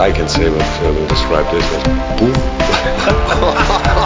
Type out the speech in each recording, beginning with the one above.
I can say what uh, will describe this as boom.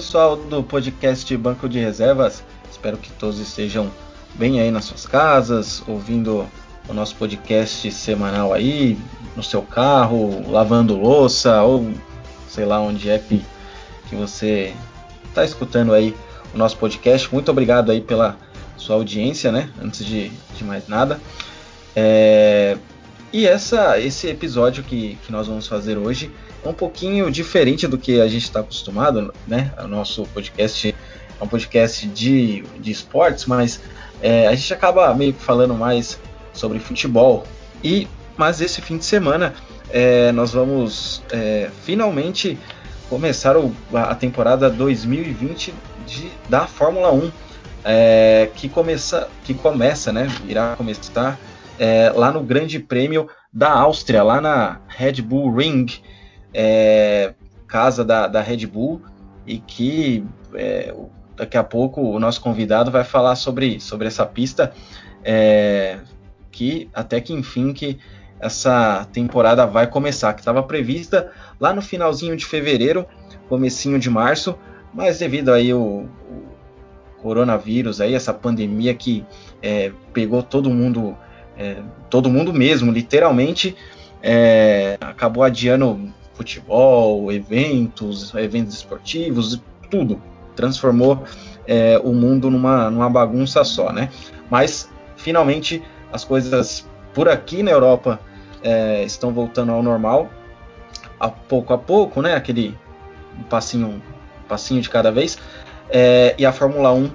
pessoal do podcast Banco de Reservas, espero que todos estejam bem aí nas suas casas, ouvindo o nosso podcast semanal aí, no seu carro, lavando louça ou sei lá onde é que, que você está escutando aí o nosso podcast. Muito obrigado aí pela sua audiência, né? Antes de, de mais nada. É, e essa, esse episódio que, que nós vamos fazer hoje um pouquinho diferente do que a gente está acostumado, né? O nosso podcast é um podcast de, de esportes, mas é, a gente acaba meio que falando mais sobre futebol. E mas esse fim de semana é, nós vamos é, finalmente começar o, a temporada 2020 de, da Fórmula 1, é, que começa, que começa, né? Irá começar é, lá no Grande Prêmio da Áustria, lá na Red Bull Ring é, casa da, da, Red Bull e que é, daqui a pouco o nosso convidado vai falar sobre, sobre essa pista é, que até que enfim que essa temporada vai começar, que estava prevista lá no finalzinho de fevereiro, comecinho de março, mas devido aí o, o coronavírus aí, essa pandemia que é, pegou todo mundo, é, todo mundo mesmo, literalmente, é, acabou adiando futebol, eventos, eventos esportivos, tudo. Transformou é, o mundo numa, numa bagunça só, né? Mas finalmente as coisas por aqui na Europa é, estão voltando ao normal, a pouco a pouco, né? Aquele passinho, passinho de cada vez. É, e a Fórmula 1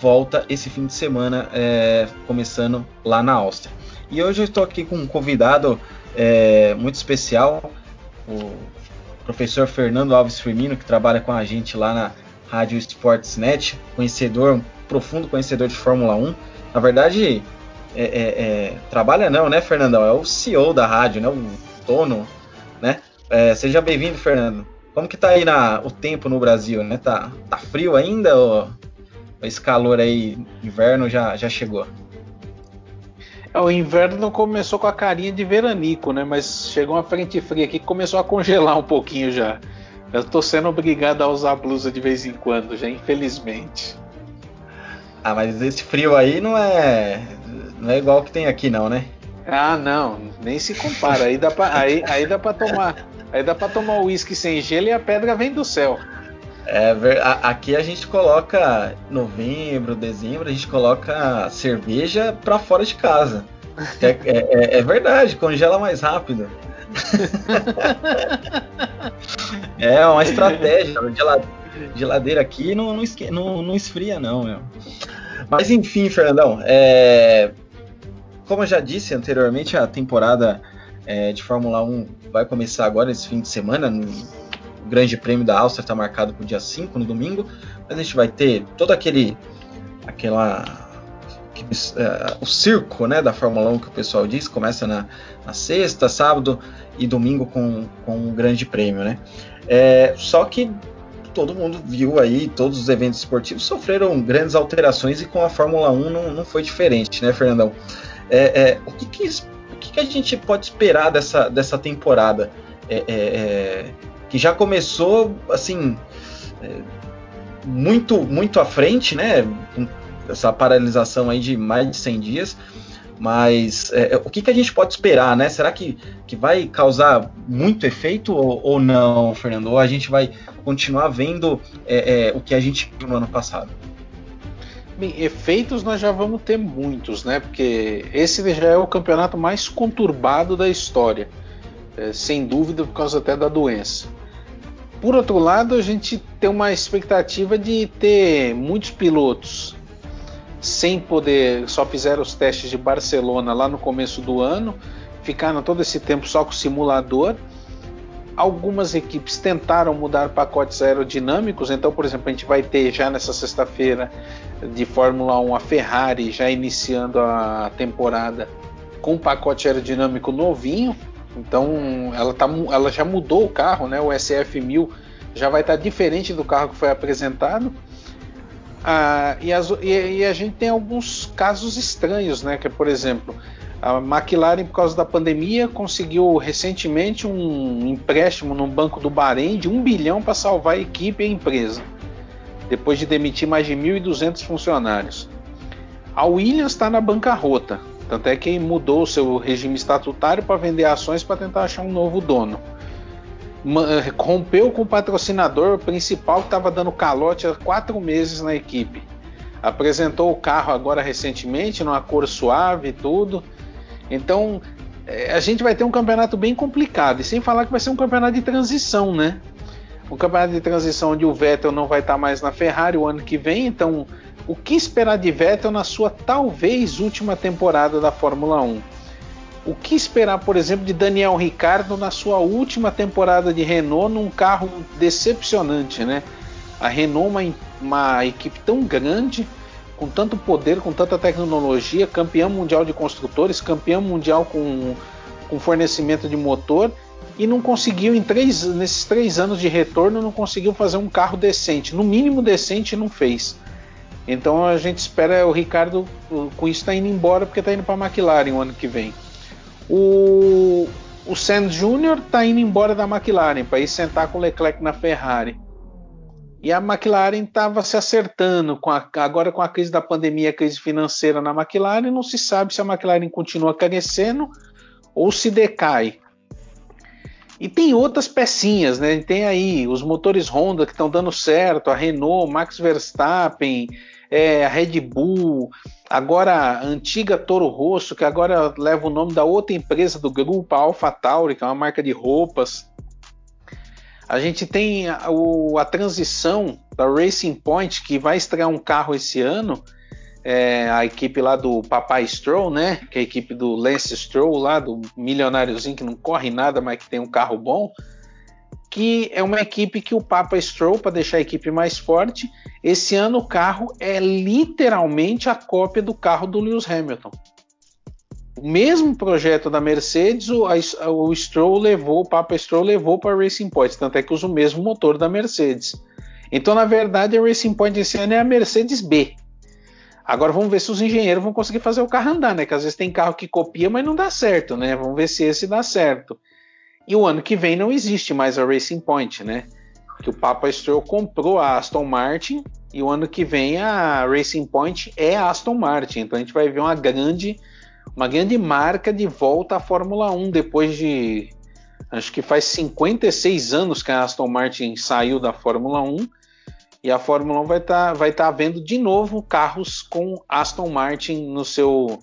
volta esse fim de semana, é, começando lá na Áustria. E hoje eu estou aqui com um convidado é, muito especial, o professor Fernando Alves Firmino, que trabalha com a gente lá na Rádio Sportsnet, conhecedor, um profundo conhecedor de Fórmula 1. Na verdade, é, é, é, trabalha não, né, Fernandão? É o CEO da rádio, né? O dono, né? É, seja bem-vindo, Fernando. Como que tá aí na, o tempo no Brasil, né? Tá, tá frio ainda ou esse calor aí, inverno já, já chegou? O inverno começou com a carinha de veranico, né? Mas chegou uma frente fria aqui que começou a congelar um pouquinho já. Eu tô sendo obrigado a usar blusa de vez em quando, já, infelizmente. Ah, mas esse frio aí não é. não é igual que tem aqui, não, né? Ah, não, nem se compara. Aí dá pra, aí, aí dá pra tomar. Aí dá pra tomar uísque sem gelo e a pedra vem do céu. É, aqui a gente coloca novembro, dezembro, a gente coloca cerveja para fora de casa. É, é, é, é, verdade, congela mais rápido. é uma estratégia. Geladeira aqui não, não, esque, não, não esfria, não, meu. Mas enfim, Fernandão, é, como eu já disse anteriormente, a temporada é, de Fórmula 1 vai começar agora esse fim de semana, no, Grande Prêmio da Áustria está marcado para o dia 5, no domingo, mas a gente vai ter todo aquele aquela uh, o circo né, da Fórmula 1 que o pessoal diz, começa na, na sexta, sábado e domingo com, com o Grande Prêmio. Né? É, só que todo mundo viu aí, todos os eventos esportivos sofreram grandes alterações e com a Fórmula 1 não, não foi diferente, né, Fernandão? É, é, o que, que, o que, que, a gente pode esperar dessa, dessa temporada? É, é, é que já começou assim é, muito muito à frente, né? Essa paralisação aí de mais de 100 dias. Mas é, o que, que a gente pode esperar, né? Será que, que vai causar muito efeito ou, ou não, Fernando? Ou a gente vai continuar vendo é, é, o que a gente viu no ano passado? Bem, efeitos nós já vamos ter muitos, né? Porque esse já é o campeonato mais conturbado da história, é, sem dúvida por causa até da doença. Por outro lado, a gente tem uma expectativa de ter muitos pilotos sem poder, só fizeram os testes de Barcelona lá no começo do ano, ficaram todo esse tempo só com o simulador. Algumas equipes tentaram mudar pacotes aerodinâmicos, então, por exemplo, a gente vai ter já nessa sexta-feira de Fórmula 1 a Ferrari já iniciando a temporada com um pacote aerodinâmico novinho. Então, ela, tá, ela já mudou o carro, né? O SF1000 já vai estar tá diferente do carro que foi apresentado. Ah, e, as, e, e, a gente tem alguns casos estranhos, né? Que, por exemplo, a McLaren, por causa da pandemia, conseguiu recentemente um empréstimo no Banco do Bahrein de um bilhão para salvar a equipe e a empresa, depois de demitir mais de 1.200 funcionários. A Williams está na bancarrota, tanto é que mudou seu regime estatutário para vender ações para tentar achar um novo dono rompeu com o patrocinador principal que estava dando calote há quatro meses na equipe. Apresentou o carro agora recentemente, numa cor suave e tudo. Então é, a gente vai ter um campeonato bem complicado. E sem falar que vai ser um campeonato de transição, né? Um campeonato de transição onde o Vettel não vai estar mais na Ferrari o ano que vem. Então, o que esperar de Vettel na sua talvez última temporada da Fórmula 1? O que esperar, por exemplo, de Daniel Ricardo na sua última temporada de Renault num carro decepcionante, né? A Renault, uma, uma equipe tão grande, com tanto poder, com tanta tecnologia, campeão mundial de construtores, campeão mundial com, com fornecimento de motor, e não conseguiu, em três, nesses três anos de retorno, não conseguiu fazer um carro decente. No mínimo decente, não fez. Então a gente espera o Ricardo com isso está indo embora porque está indo para a McLaren o ano que vem. O, o Sand Jr. está indo embora da McLaren para ir sentar com o Leclerc na Ferrari. E a McLaren estava se acertando com a, agora com a crise da pandemia, a crise financeira na McLaren, não se sabe se a McLaren continua crescendo ou se decai. E tem outras pecinhas, né? Tem aí os motores Honda que estão dando certo, a Renault, Max Verstappen, é, a Red Bull, agora a antiga Toro Rosso, que agora leva o nome da outra empresa do grupo, a AlphaTauri, que é uma marca de roupas. A gente tem a, o, a transição da Racing Point, que vai estrear um carro esse ano, é, a equipe lá do Papai Stroll, né? Que é a equipe do Lance Stroll lá, do milionáriozinho que não corre nada, mas que tem um carro bom que é uma equipe que o Papa Stroll, para deixar a equipe mais forte, esse ano o carro é literalmente a cópia do carro do Lewis Hamilton. O mesmo projeto da Mercedes, o, o Stroll levou, o Papa Stroll levou para Racing Point, tanto é que usa o mesmo motor da Mercedes. Então, na verdade, a Racing Point esse ano é a Mercedes B. Agora vamos ver se os engenheiros vão conseguir fazer o carro andar, né? Que às vezes tem carro que copia, mas não dá certo, né? Vamos ver se esse dá certo. E o ano que vem não existe mais a Racing Point, né? Que o Papa Stroll comprou a Aston Martin e o ano que vem a Racing Point é a Aston Martin. Então a gente vai ver uma grande, uma grande marca de volta à Fórmula 1 depois de acho que faz 56 anos que a Aston Martin saiu da Fórmula 1 e a Fórmula 1 vai estar tá, vai tá vendo de novo carros com Aston Martin no seu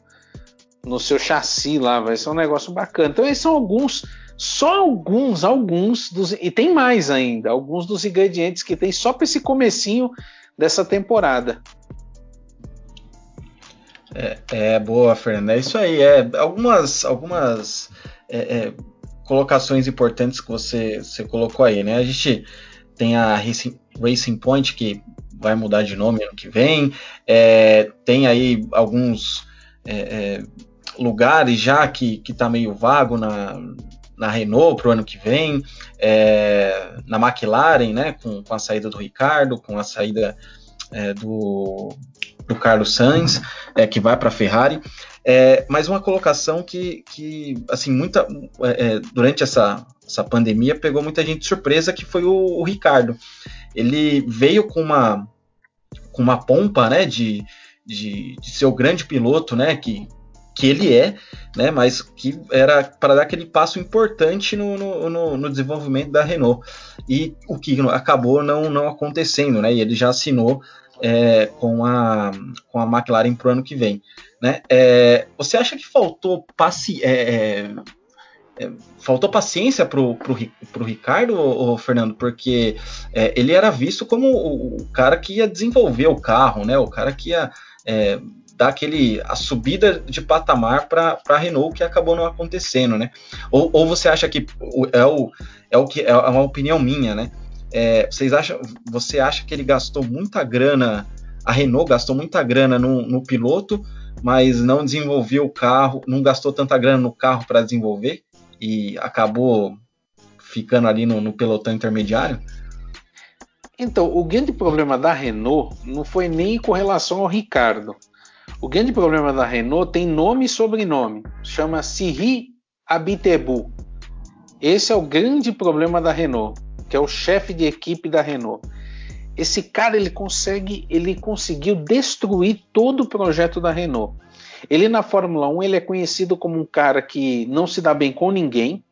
no seu chassi lá, vai ser um negócio bacana. Então esses são alguns só alguns, alguns dos e tem mais ainda, alguns dos ingredientes que tem só para esse comecinho dessa temporada. É, é, boa, Fernanda. É isso aí. É algumas, algumas é, é, colocações importantes que você, você colocou aí, né? A gente tem a Racing, Racing Point que vai mudar de nome ano que vem. É, tem aí alguns é, é, lugares já que, que tá meio vago na, na Renault para o ano que vem, é, na McLaren, né, com, com, a saída do Ricardo, com a saída é, do, do Carlos Sainz, que vai para a Ferrari. É, mas uma colocação que, que assim, muita, é, durante essa, essa pandemia pegou muita gente de surpresa, que foi o, o Ricardo. Ele veio com uma, com uma pompa, né, de, de, de ser o grande piloto, né, que, que ele é, né, mas que era para dar aquele passo importante no, no, no, desenvolvimento da Renault. E o que acabou não, não acontecendo, né, e ele já assinou é, com, a, com a McLaren para o ano que vem. Né? É, você acha que faltou passe, é, é, faltou paciência pro, pro, pro Ricardo, ô, Fernando, porque é, ele era visto como o, o, cara que ia desenvolver o carro, né? O cara que ia é, dar aquele a subida de patamar para a Renault que acabou não acontecendo, né? Ou, ou você acha que é o, é o que é uma opinião minha, né? É, vocês acham, você acha que ele gastou muita grana, a Renault gastou muita grana no, no piloto, mas não desenvolveu o carro, não gastou tanta grana no carro para desenvolver e acabou ficando ali no, no pelotão intermediário? Então, o grande problema da Renault não foi nem com relação ao Ricardo. O grande problema da Renault tem nome e sobrenome. Chama Siri Abitebu. Esse é o grande problema da Renault, que é o chefe de equipe da Renault. Esse cara ele consegue, ele conseguiu destruir todo o projeto da Renault. Ele na Fórmula 1 ele é conhecido como um cara que não se dá bem com ninguém.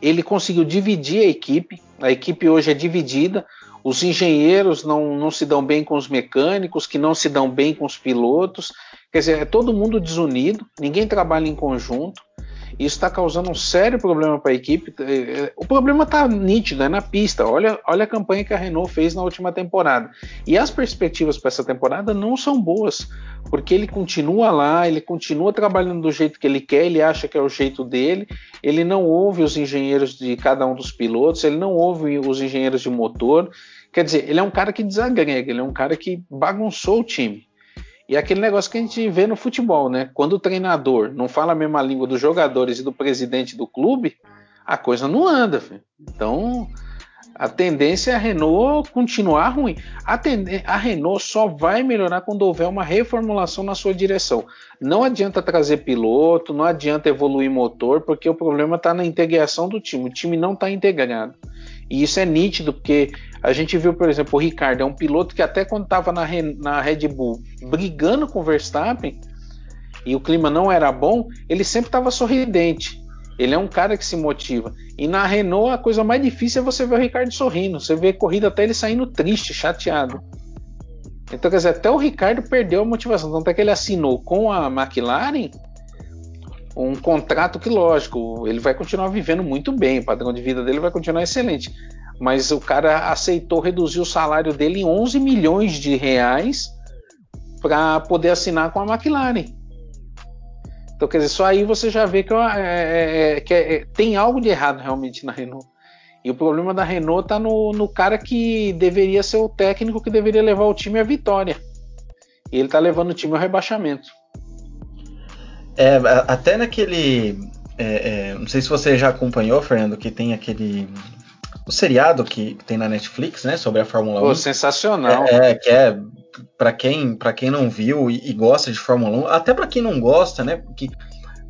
Ele conseguiu dividir a equipe. A equipe hoje é dividida. Os engenheiros não, não se dão bem com os mecânicos, que não se dão bem com os pilotos. Quer dizer, é todo mundo desunido, ninguém trabalha em conjunto. Isso está causando um sério problema para a equipe. É, é, o problema está nítido, é na pista. Olha, olha a campanha que a Renault fez na última temporada. E as perspectivas para essa temporada não são boas, porque ele continua lá, ele continua trabalhando do jeito que ele quer, ele acha que é o jeito dele, ele não ouve os engenheiros de cada um dos pilotos, ele não ouve os engenheiros de motor. Quer dizer, ele é um cara que desagrega, ele é um cara que bagunçou o time. E é aquele negócio que a gente vê no futebol, né? Quando o treinador não fala a mesma língua dos jogadores e do presidente do clube, a coisa não anda. Filho. Então, a tendência é a Renault continuar ruim. A, a, Renault só vai melhorar quando houver uma reformulação na sua direção. Não adianta trazer piloto, não adianta evoluir motor, porque o problema está na integração do time. O time não está integrado. E isso é nítido, porque a gente viu, por exemplo, o Ricardo é um piloto que até quando estava na, na Red Bull brigando com o Verstappen e o clima não era bom, ele sempre estava sorridente. Ele é um cara que se motiva. E na Renault a coisa mais difícil é você ver o Ricardo sorrindo. Você vê corrida até ele saindo triste, chateado. Então, quer dizer, até o Ricardo perdeu a motivação. Tanto é que ele assinou com a McLaren um contrato que, lógico, ele vai continuar vivendo muito bem, o padrão de vida dele vai continuar excelente. Mas o cara aceitou reduzir o salário dele em 11 milhões de reais para poder assinar com a McLaren. Então, quer dizer, só aí você já vê que, é, é, é, que é, tem algo de errado realmente na Renault. E o problema da Renault está no, no, cara que deveria ser o técnico que deveria levar o time à vitória. E ele está levando o time ao rebaixamento. É, até naquele. É, é, não sei se você já acompanhou, Fernando, que tem aquele. O seriado que tem na Netflix, né? Sobre a Fórmula Pô, 1. sensacional. É, é que é. Para quem, pra quem não viu e, e gosta de Fórmula 1, até para quem não gosta, né? Que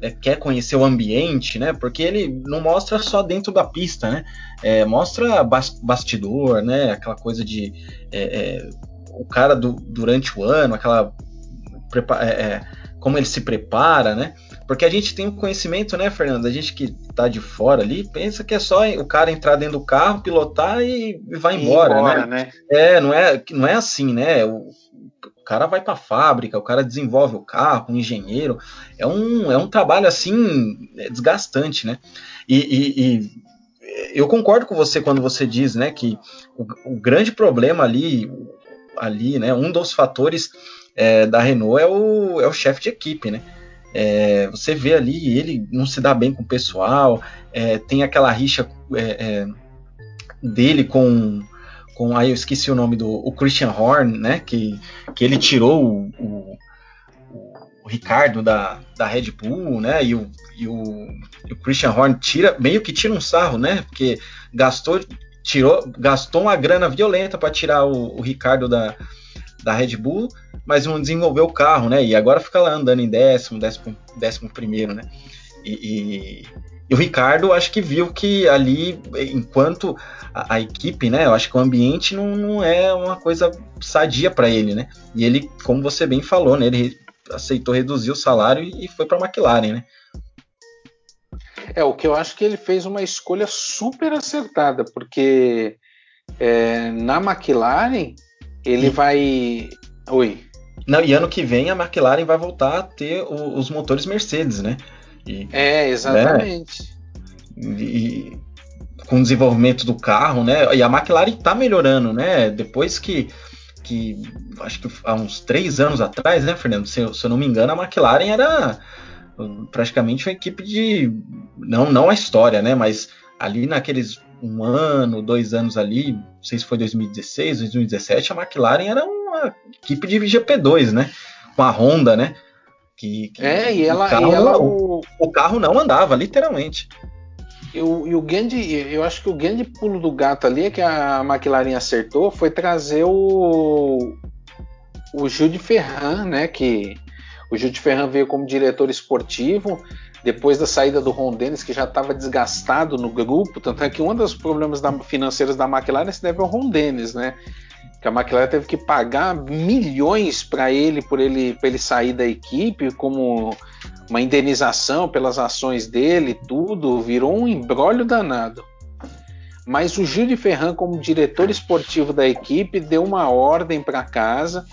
é, quer conhecer o ambiente, né? Porque ele não mostra só dentro da pista, né? É, mostra bastidor, né? Aquela coisa de é, é, o cara do, durante o ano, aquela é, como ele se prepara, né? Porque a gente tem um conhecimento, né, Fernando? A gente que tá de fora ali pensa que é só o cara entrar dentro do carro, pilotar e, e vai embora, embora né? né? É, não é, não é assim, né? O, o cara vai para a fábrica, o cara desenvolve o carro, um engenheiro. É um, é um trabalho assim desgastante, né? E, e, e eu concordo com você quando você diz, né, que o, o grande problema ali, ali, né, um dos fatores é, da Renault é o, é o chefe de equipe, né? É, você vê ali, ele não se dá bem com o pessoal, é, tem aquela rixa é, é, dele com, com. Aí eu esqueci o nome do o Christian Horn, né? Que, que ele tirou o, o, o Ricardo da, da Red Bull, né? E o, e o, e o Christian Horn tira, meio que tira um sarro, né? Porque gastou, tirou, gastou uma grana violenta para tirar o, o Ricardo da, da Red Bull, mas não desenvolveu o carro, né? E agora fica lá andando em décimo, décimo, décimo primeiro, né? E, e, e, o Ricardo acho que viu que ali, enquanto a, a equipe, né? Eu acho que o ambiente não, não é uma coisa sadia para ele, né? E ele, como você bem falou, né? Ele aceitou reduzir o salário e foi para a McLaren, né? É, o que eu acho que ele fez uma escolha super acertada, porque é, na McLaren ele vai. Oi. Não, e ano que vem a McLaren vai voltar a ter o, os motores Mercedes, né? E, é, exatamente. e, com o desenvolvimento do carro, né? E a McLaren está melhorando, né? Depois que, que acho que há uns três anos atrás, né, Fernando? Se, se eu não me engano, a McLaren era praticamente uma equipe de não não a história, né? Mas ali naqueles um ano, dois anos ali, não sei se foi 2016, 2017, a McLaren era uma equipe de GP2, né? Com a Honda, né? Que, que é, e ela, o, carro, e ela o, o, carro não andava, literalmente. E o, e o grande, eu acho que o grande pulo do gato ali é que a McLaren acertou foi trazer o, o de Ferran, né? Que o de Ferran veio como diretor esportivo depois da saída do Ron Dennis, que já estava desgastado no grupo, tanto é que um dos problemas da, financeiros da McLaren se deve ao Ron Dennis, né? Que a McLaren teve que pagar milhões para ele por ele, ele sair da equipe, como uma indenização pelas ações dele, tudo, virou um embrólio danado. Mas o Gil de Ferran, como diretor esportivo da equipe, deu uma ordem para casa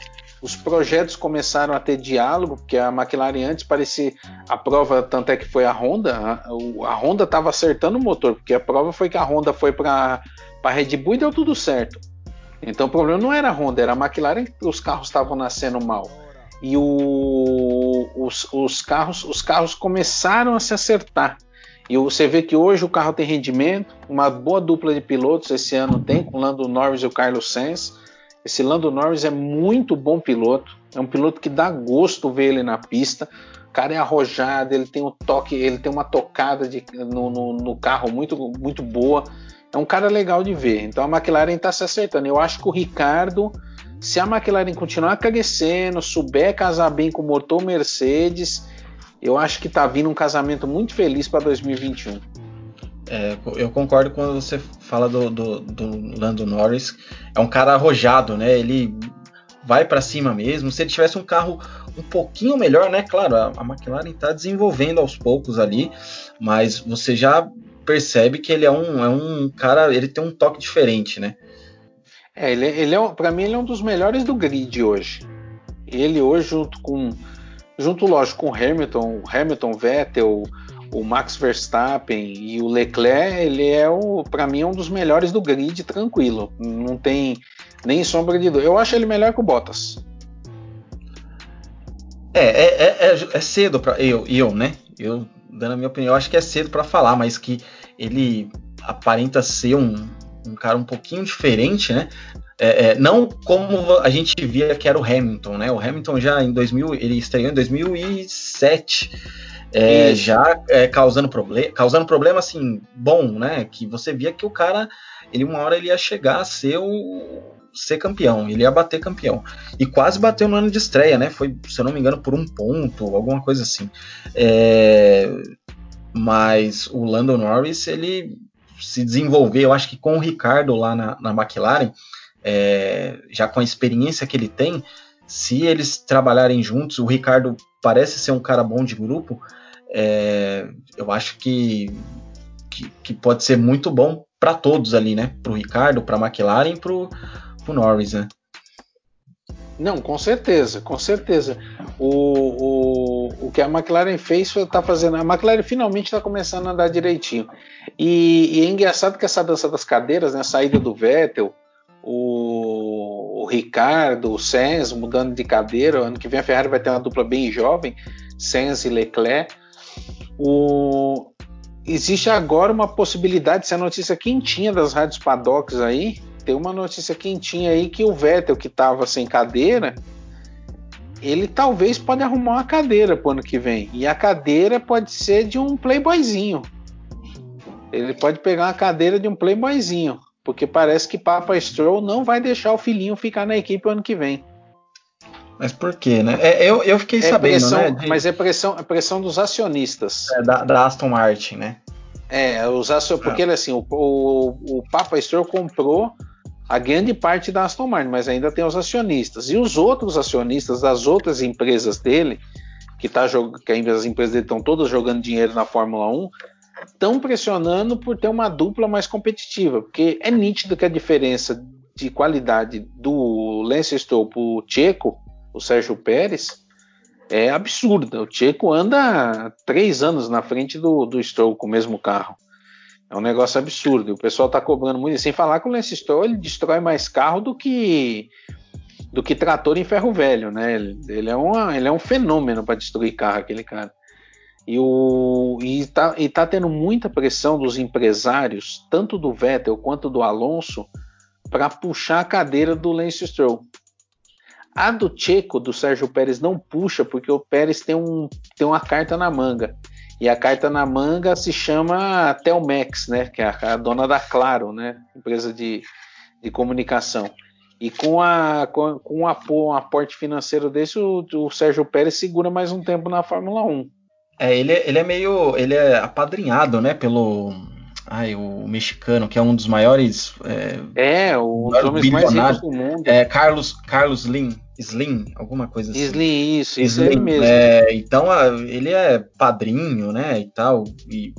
os projetos começaram a ter diálogo, porque a McLaren antes parecia a prova, tanto é que foi a Honda, a, Honda estava acertando o motor, porque a prova foi que a Honda foi para a Red Bull e deu tudo certo. Então o problema não era a Honda, era a McLaren que os carros estavam nascendo mal. E o, os, os, carros, os carros começaram a se acertar. E você vê que hoje o carro tem rendimento, uma boa dupla de pilotos esse ano tem, com o Lando Norris e o Carlos Sainz. Esse Lando Norris é muito bom piloto, é um piloto que dá gosto ver ele na pista. O cara é arrojado, ele tem um toque, ele tem uma tocada de, no, no, no carro muito, muito boa. É um cara legal de ver. Então a McLaren está se acertando. Eu acho que o Ricardo, se a McLaren continuar crescendo, souber casar bem com o motor Mercedes, eu acho que está vindo um casamento muito feliz para 2021. É, eu concordo quando você fala do, do, do, Lando Norris. É um cara arrojado, né? Ele vai para cima mesmo. Se ele tivesse um carro um pouquinho melhor, né? Claro, a, a McLaren está desenvolvendo aos poucos ali, mas você já percebe que ele é um, é um cara, ele tem um toque diferente, né? É, ele, ele é, para mim ele é um dos melhores do grid hoje. Ele hoje junto com, junto lógico com Hamilton, Hamilton, Vettel, o Max Verstappen e o Leclerc, ele é o, para mim, é um dos melhores do grid, tranquilo. Não tem nem sombra de dúvida. Eu acho ele melhor que o Bottas. É, é, é, é, é cedo para eu, eu, né? Eu dando a minha opinião, acho que é cedo para falar, mas que ele aparenta ser um, um cara um pouquinho diferente, né? É, é, não como a gente via que era o Hamilton, né? O Hamilton já em 2000, ele estreou em 2007 é, já é, causando problema, causando problema assim bom, né? Que você via que o cara, ele uma hora ele ia chegar a ser o ser campeão, ele ia bater campeão e quase bateu no ano de estreia, né? Foi, se eu não me engano, por um ponto, alguma coisa assim. É, mas o Lando Norris ele se desenvolveu, eu acho que com o Ricardo lá na, na McLaren, é, já com a experiência que ele tem, se eles trabalharem juntos, o Ricardo parece ser um cara bom de grupo, é, eu acho que, que, que, pode ser muito bom para todos ali, né? Para o Ricardo, para a McLaren para o Norris, né? Não, com certeza, com certeza. O, o, o que a McLaren fez foi tá fazendo. A McLaren finalmente está começando a andar direitinho. E, e, é engraçado que essa dança das cadeiras, né? A saída do Vettel, o, o Ricardo, o Sainz mudando de cadeira. Ano que vem a Ferrari vai ter uma dupla bem jovem, Sainz e Leclerc. O... Existe agora uma possibilidade, se a notícia quentinha das rádios paddocks aí, tem uma notícia quentinha aí que o Vettel, que estava sem cadeira, ele talvez pode arrumar uma cadeira pro ano que vem. E a cadeira pode ser de um playboyzinho. Ele pode pegar uma cadeira de um playboyzinho. Porque parece que Papa Stroll não vai deixar o filhinho ficar na equipe o ano que vem. Mas por quê, né? É, eu, eu fiquei é sabendo, pressão, né? De... Mas é pressão, é pressão dos acionistas. É, da, da, Aston Martin, né? É, os acion... porque ele, assim, o, o, o Papa Stroll comprou a grande parte da Aston Martin, mas ainda tem os acionistas. E os outros acionistas das outras empresas dele, que, tá jog... que as empresas dele estão todas jogando dinheiro na Fórmula 1, estão pressionando por ter uma dupla mais competitiva, porque é nítido que a diferença de qualidade do Lance Stroll para o Checo o Sérgio Pérez, é absurda. O Checo anda três anos na frente do, do Stroll com o mesmo carro. É um negócio absurdo. O pessoal tá cobrando muito. Sem falar que o Lance Stroll ele destrói mais carro do que do que trator em ferro velho, né? Ele, ele é, uma, ele é um fenômeno para destruir carro, aquele cara. E, o, e, tá, tendo muita pressão dos empresários, tanto do Vettel quanto do Alonso, para puxar a cadeira do Lance Stroll. A do Checo, do Sérgio Pérez, não puxa, porque o Pérez tem, um, tem uma carta na manga. E a carta na manga se chama Telmex, né? Que é a, a dona da Claro, né? Empresa de, de comunicação. E com, a, com, com um aporte financeiro desse, o, o Sérgio Pérez segura mais um tempo na Fórmula 1. É, ele, ele é meio. Ele é apadrinhado, né? Pelo. Ai, o mexicano, que é um dos maiores. É, é dos homens mais ricos do mundo. É, Carlos, Carlos Slim, Slim, alguma coisa assim. Slim, isso, isso Slim, mesmo. É, então, ele é padrinho, né? E tal. E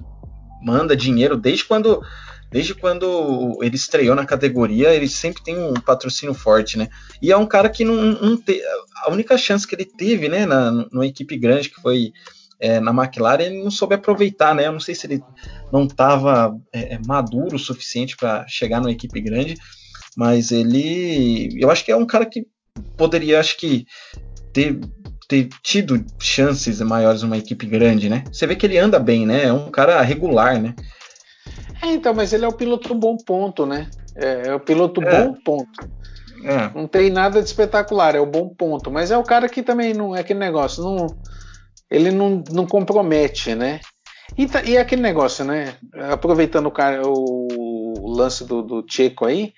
manda dinheiro desde quando. Desde quando ele estreou na categoria, ele sempre tem um patrocínio forte, né? E é um cara que não, não te, a única chance que ele teve, né, na, numa equipe grande que foi é, na McLaren ele não soube aproveitar, né? Eu não sei se ele não estava é, é, maduro o suficiente para chegar numa equipe grande, mas ele, eu acho que é um cara que poderia, acho que ter, ter tido chances maiores numa equipe grande, né? Você vê que ele anda bem, né? É um cara regular, né? É, então, mas ele é o piloto bom ponto, né? É, é o piloto é. bom ponto. É. Não tem nada de espetacular, é o bom ponto. Mas é o cara que também não é aquele negócio, não ele não, não compromete, né? E, tá, e aquele negócio, né? Aproveitando o, cara, o, o lance do, do Checo aí,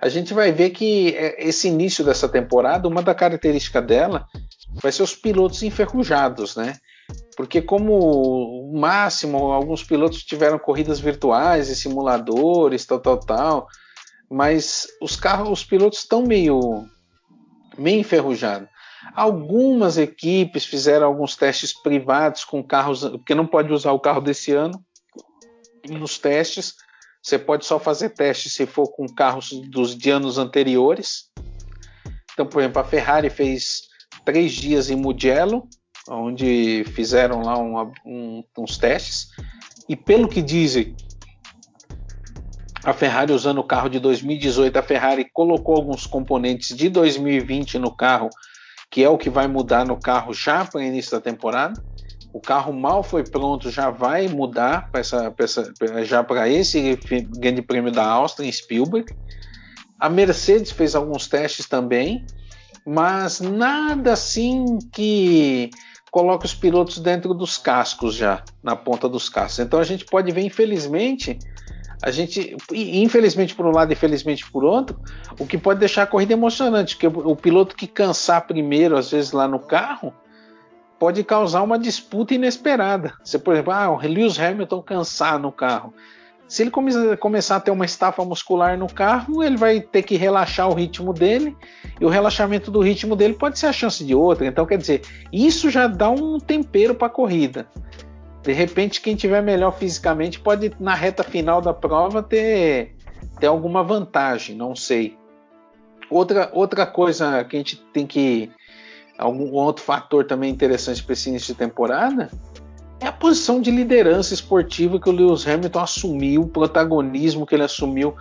a gente vai ver que é, esse início dessa temporada, uma da característica dela vai ser os pilotos enferrujados, né? Porque como o máximo alguns pilotos tiveram corridas virtuais e simuladores, tal, tal, tal, mas os carros, os pilotos estão meio meio enferrujados. Algumas equipes fizeram alguns testes privados com carros, porque não pode usar o carro desse ano nos testes. Você pode só fazer teste se for com carros dos de anos anteriores. Então, por exemplo, a Ferrari fez três dias em Mugello, onde fizeram lá um, um, uns testes. E pelo que dizem, a Ferrari usando o carro de 2018, a Ferrari colocou alguns componentes de 2020 no carro que é o que vai mudar no carro já para o início da temporada. O carro mal foi pronto, já vai mudar pra essa, pra essa, já para esse Grande Prêmio da Áustria em Spielberg. A Mercedes fez alguns testes também, mas nada assim que coloque os pilotos dentro dos cascos já, na ponta dos cascos. Então a gente pode ver, infelizmente, a gente, infelizmente por um lado e infelizmente por outro, o que pode deixar a corrida emocionante, porque o piloto que cansar primeiro, às vezes lá no carro, pode causar uma disputa inesperada. Você, por exemplo, ah, o Lewis Hamilton cansar no carro. Se ele come começar a ter uma estafa muscular no carro, ele vai ter que relaxar o ritmo dele, e o relaxamento do ritmo dele pode ser a chance de outra. Então, quer dizer, isso já dá um tempero para a corrida. De repente, quem tiver melhor fisicamente pode, na reta final da prova, ter, ter alguma vantagem, não sei. Outra, outra coisa que a gente tem que. Algum outro fator também interessante para esse início de temporada é a posição de liderança esportiva que o Lewis Hamilton assumiu, o protagonismo que ele assumiu,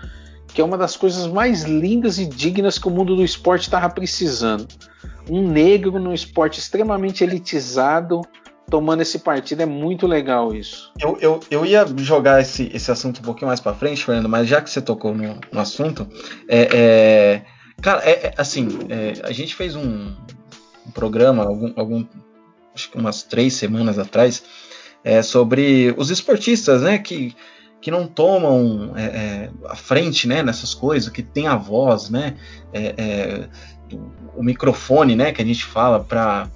que é uma das coisas mais lindas e dignas que o mundo do esporte estava precisando. Um negro no esporte extremamente elitizado, tomando esse partido. É muito legal isso. Eu, eu, eu ia jogar esse, esse assunto um pouquinho mais para frente, Fernando, mas já que você tocou no, no assunto, é, é, cara, é, é assim, é, a gente fez um, um, programa, algum, algum, acho que umas três semanas atrás, é, sobre os esportistas, né, que que não tomam é, é, a frente né, nessas coisas, que tem a voz, né, o microfone né, que a gente fala para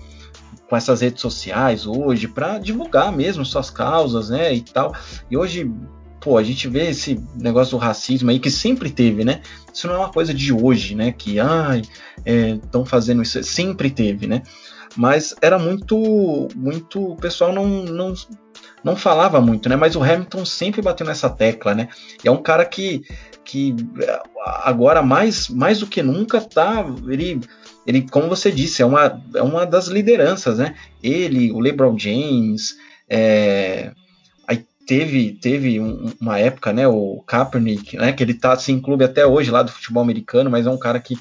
com essas redes sociais hoje para divulgar mesmo suas causas, né, e tal. E hoje, pô, a gente vê esse negócio do racismo aí que sempre teve, né? Isso não é uma coisa de hoje, né? Que ai, estão é, fazendo isso, sempre teve, né? Mas era muito, muito, o pessoal não, não não falava muito, né? Mas o Hamilton sempre bateu nessa tecla, né? E é um cara que, que agora mais, mais do que nunca tá, ele ele, como você disse, é uma, é uma das lideranças, né? Ele, o LeBron James, é, teve, teve um, uma época, né, o Kaepernick, né, que ele tá assim, clube até hoje lá do futebol americano, mas é um cara que,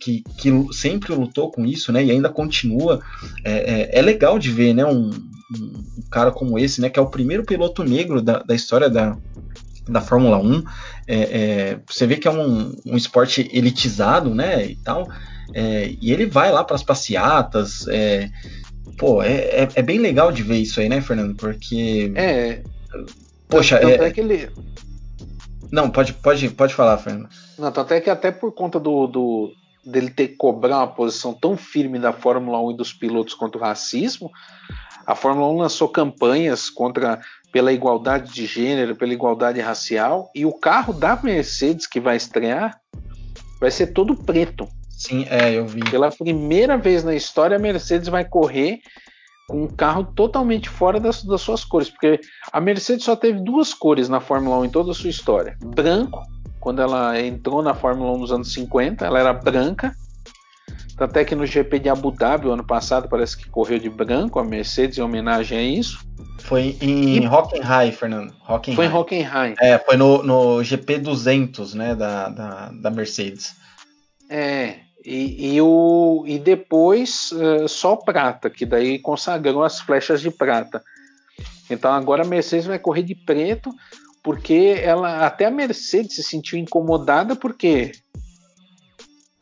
que, que sempre lutou com isso, né, e ainda continua. É, é, é legal de ver, né, um, um, cara como esse, né, que é o primeiro piloto negro da, da história da, da Fórmula 1. É, é, você vê que é um, um esporte elitizado, né, e tal, é, e ele vai lá para as passeatas, é, pô, é, é, é, bem legal de ver isso aí, né, Fernando? Porque. É. Poxa, tanto é, é que ele. Não, pode, pode, pode falar, Fernando. Não, tanto é que até por conta do, do dele ter que cobrar uma posição tão firme da Fórmula 1 e dos pilotos contra o racismo, a Fórmula 1 lançou campanhas contra pela igualdade de gênero, pela igualdade racial, e o carro da Mercedes que vai estrear vai ser todo preto. Sim, é, eu vi. Pela primeira vez na história, a Mercedes vai correr com um carro totalmente fora das, das suas cores, porque a Mercedes só teve duas cores na Fórmula 1 em toda a sua história: branco, quando ela entrou na Fórmula 1 nos anos 50, ela era branca. Até que no GP de Abu Dhabi, o ano passado, parece que correu de branco a Mercedes em homenagem a isso. Foi em e... Hockenheim, Fernando. Hockenheim. Foi em Hockenheim. É, foi no, no GP 200, né, da, da, da Mercedes. É, e, e, o, e depois uh, só prata, que daí consagrou as flechas de prata. Então agora a Mercedes vai correr de preto, porque ela até a Mercedes se sentiu incomodada, porque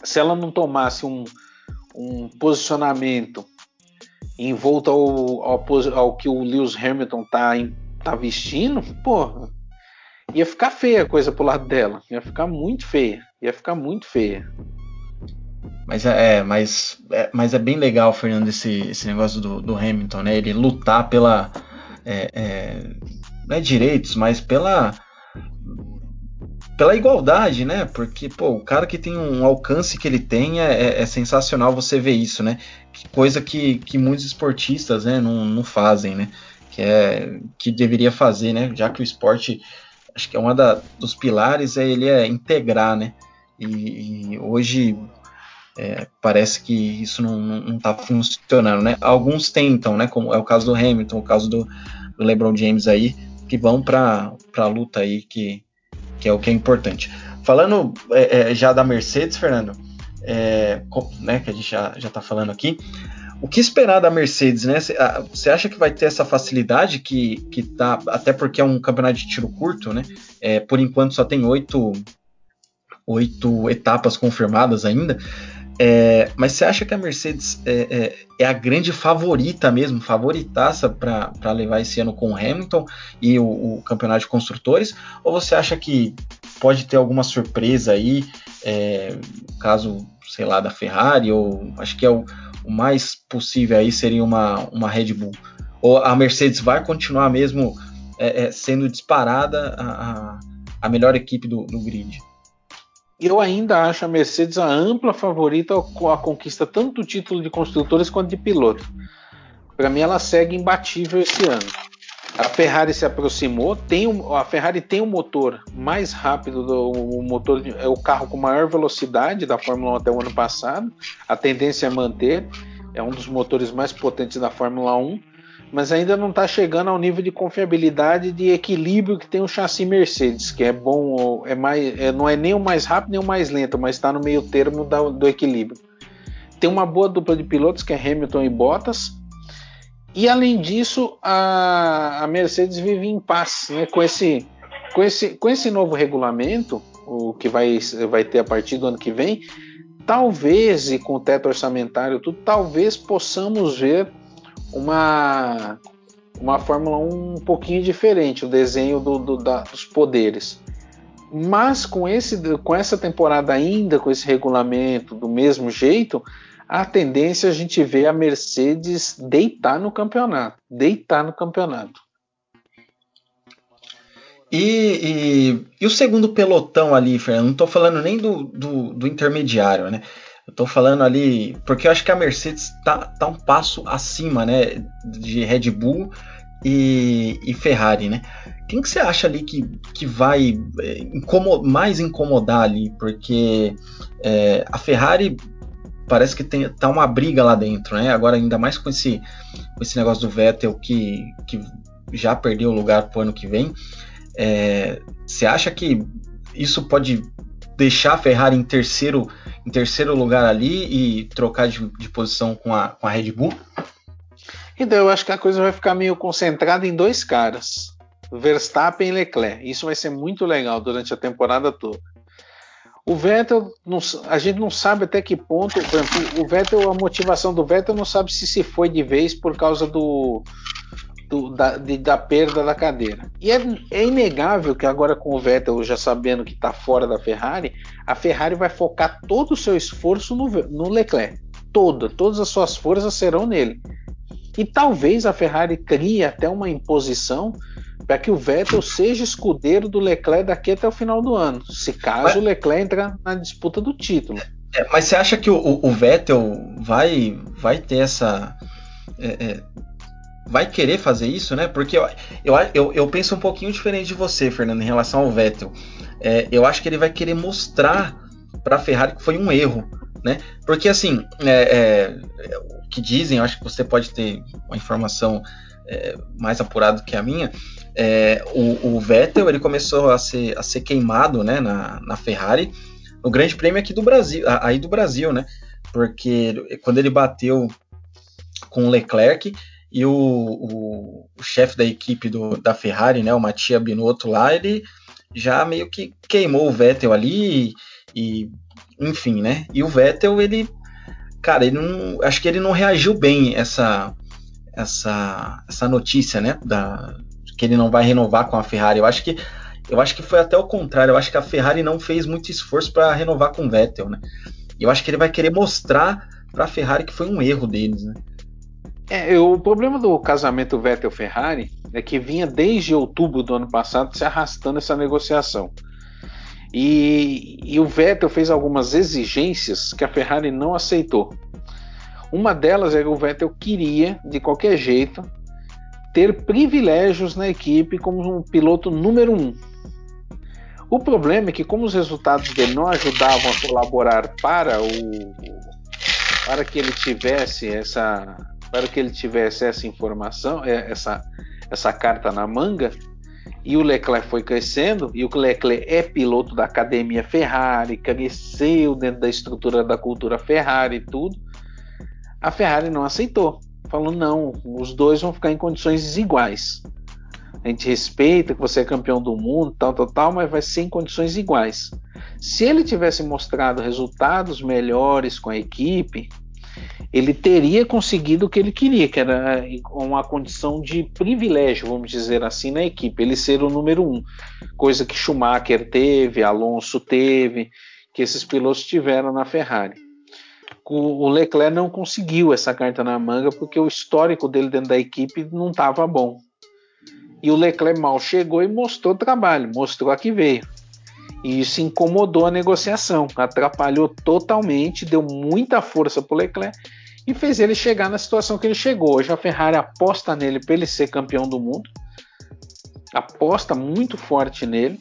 se ela não tomasse um, um posicionamento em volta ao, ao, ao, que o Lewis Hamilton tá, tá vestindo, pô, ia ficar feia a coisa pro lado dela. Ia ficar muito feia. Ia ficar muito feia. Mas é, é, mas, é, mas é bem legal, Fernando, esse, esse negócio do, do Hamilton, né? Ele lutar pela. É, é, não é direitos, mas pela. Pela igualdade, né? Porque, pô, o cara que tem um alcance que ele tem é, é, é sensacional você ver isso, né? Coisa que, que muitos esportistas né, não, não fazem, né? Que, é, que deveria fazer, né? Já que o esporte, acho que é da, dos pilares, é ele é integrar, né? E, e hoje é, parece que isso não está funcionando, né? Alguns tentam, né? Como é o caso do Hamilton, o caso do, LeBron James aí, que vão para a luta aí, que, que é o que é importante. Falando é, é, já da Mercedes, Fernando, é, né, que a gente já está falando aqui, o que esperar da Mercedes, né? Você acha que vai ter essa facilidade que, que tá, até porque é um campeonato de tiro curto, né? É, por enquanto só tem oito, oito etapas confirmadas ainda. É, mas você acha que a Mercedes é, é, é a grande favorita mesmo, favoritaça para levar esse ano com o Hamilton e o, o, campeonato de construtores? Ou você acha que pode ter alguma surpresa aí, é, caso, sei lá, da Ferrari? Ou acho que é o, o, mais possível aí seria uma, uma Red Bull? Ou a Mercedes vai continuar mesmo é, é, sendo disparada a, a, a melhor equipe do, do grid? Eu ainda acho a Mercedes a ampla favorita à conquista tanto do título de construtores quanto de piloto. Para mim, ela segue imbatível esse ano. A Ferrari se aproximou, tem um, a Ferrari tem o um motor mais rápido, do, o motor é o carro com maior velocidade da Fórmula 1 até o ano passado. A tendência é manter, é um dos motores mais potentes da Fórmula 1 mas ainda não está chegando ao nível de confiabilidade de equilíbrio que tem o chassi Mercedes, que é bom, é mais, é, não é nem o mais rápido nem o mais lento, mas está no meio termo da, do equilíbrio. Tem uma boa dupla de pilotos que é Hamilton e Bottas, e além disso a, a Mercedes vive em paz, né, com esse, com esse, com esse novo regulamento, o que vai, vai ter a partir do ano que vem. Talvez, e com o teto orçamentário, tudo, talvez possamos ver uma, uma Fórmula 1 um pouquinho diferente, o desenho do, do, da, dos poderes. Mas com, esse, com essa temporada ainda, com esse regulamento do mesmo jeito, a tendência é a gente ver a Mercedes deitar no campeonato. Deitar no campeonato. E, e, e o segundo pelotão ali, Fernando? Não estou falando nem do, do, do intermediário, né? Eu tô falando ali, porque eu acho que a Mercedes tá, tá um passo acima, né, de Red Bull e, e Ferrari, né? Quem que você acha ali que, que vai é, incomo mais incomodar ali? Porque é, a Ferrari parece que tem, tá uma briga lá dentro, né? Agora ainda mais com esse, com esse negócio do Vettel que, que já perdeu o lugar para o ano que vem. É, você acha que isso pode deixar a Ferrari em terceiro, em terceiro lugar ali e trocar de, de posição com a, com a Red Bull? Então eu acho que a coisa vai ficar meio concentrada em dois caras, Verstappen e Leclerc. Isso vai ser muito legal durante a temporada toda. O Vettel, não, a gente não sabe até que ponto, exemplo, o Vettel, a motivação do Vettel não sabe se se foi de vez por causa do, do da, de, da, perda da cadeira. E é, é, inegável que agora com o Vettel já sabendo que está fora da Ferrari, a Ferrari vai focar todo o seu esforço no, no Leclerc. Toda, todas as suas forças serão nele. E talvez a Ferrari crie até uma imposição para que o Vettel seja escudeiro do Leclerc daqui até o final do ano, se caso mas, o Leclerc entrar na disputa do título. É, mas você acha que o, o, Vettel vai, vai ter essa. É, é, vai querer fazer isso, né? Porque eu, eu, eu, eu, penso um pouquinho diferente de você, Fernando, em relação ao Vettel. É, eu acho que ele vai querer mostrar para a Ferrari que foi um erro, né? Porque assim, é, é, o que dizem, eu acho que você pode ter uma informação mais apurada que a minha, é, o, o, Vettel ele começou a ser, a ser queimado né, na, na Ferrari no Grande Prêmio aqui do Brasil, aí do Brasil, né? Porque quando ele bateu com o Leclerc e o, o, o chefe da equipe do, da Ferrari, né, o Mattia Binotto lá, ele já meio que queimou o Vettel ali e, e enfim, né? E o Vettel ele, cara, ele não, acho que ele não reagiu bem essa essa essa notícia, né, da que ele não vai renovar com a Ferrari. Eu acho que eu acho que foi até o contrário. Eu acho que a Ferrari não fez muito esforço para renovar com o Vettel, né? Eu acho que ele vai querer mostrar para a Ferrari que foi um erro deles, né? É, o problema do casamento Vettel-Ferrari é que vinha desde outubro do ano passado se arrastando essa negociação. E, e, o Vettel fez algumas exigências que a Ferrari não aceitou. Uma delas é que o Vettel queria, de qualquer jeito, ter privilégios na equipe como um piloto número um. O problema é que, como os resultados dele não ajudavam a colaborar para o para que ele tivesse essa para que ele tivesse essa informação, é, essa essa carta na manga, e o Leclerc foi crescendo, e o Leclerc é piloto da academia Ferrari, cresceu dentro da estrutura da cultura Ferrari e tudo. A Ferrari não aceitou falou: não, os dois vão ficar em condições iguais. A gente respeita que você é campeão do mundo, tal, tal, tal, mas vai ser em condições iguais. Se ele tivesse mostrado resultados melhores com a equipe, ele teria conseguido o que ele queria, que era uma condição de privilégio, vamos dizer assim, na equipe, ele ser o número um, coisa que Schumacher teve, Alonso teve, que esses pilotos tiveram na Ferrari o Leclerc não conseguiu essa carta na manga porque o histórico dele dentro da equipe não estava bom. E o Leclerc mal chegou e mostrou trabalho, mostrou a que veio. E isso incomodou a negociação, atrapalhou totalmente, deu muita força para o Leclerc e fez ele chegar na situação que ele chegou. Hoje a Ferrari aposta nele para ele ser campeão do mundo, aposta muito forte nele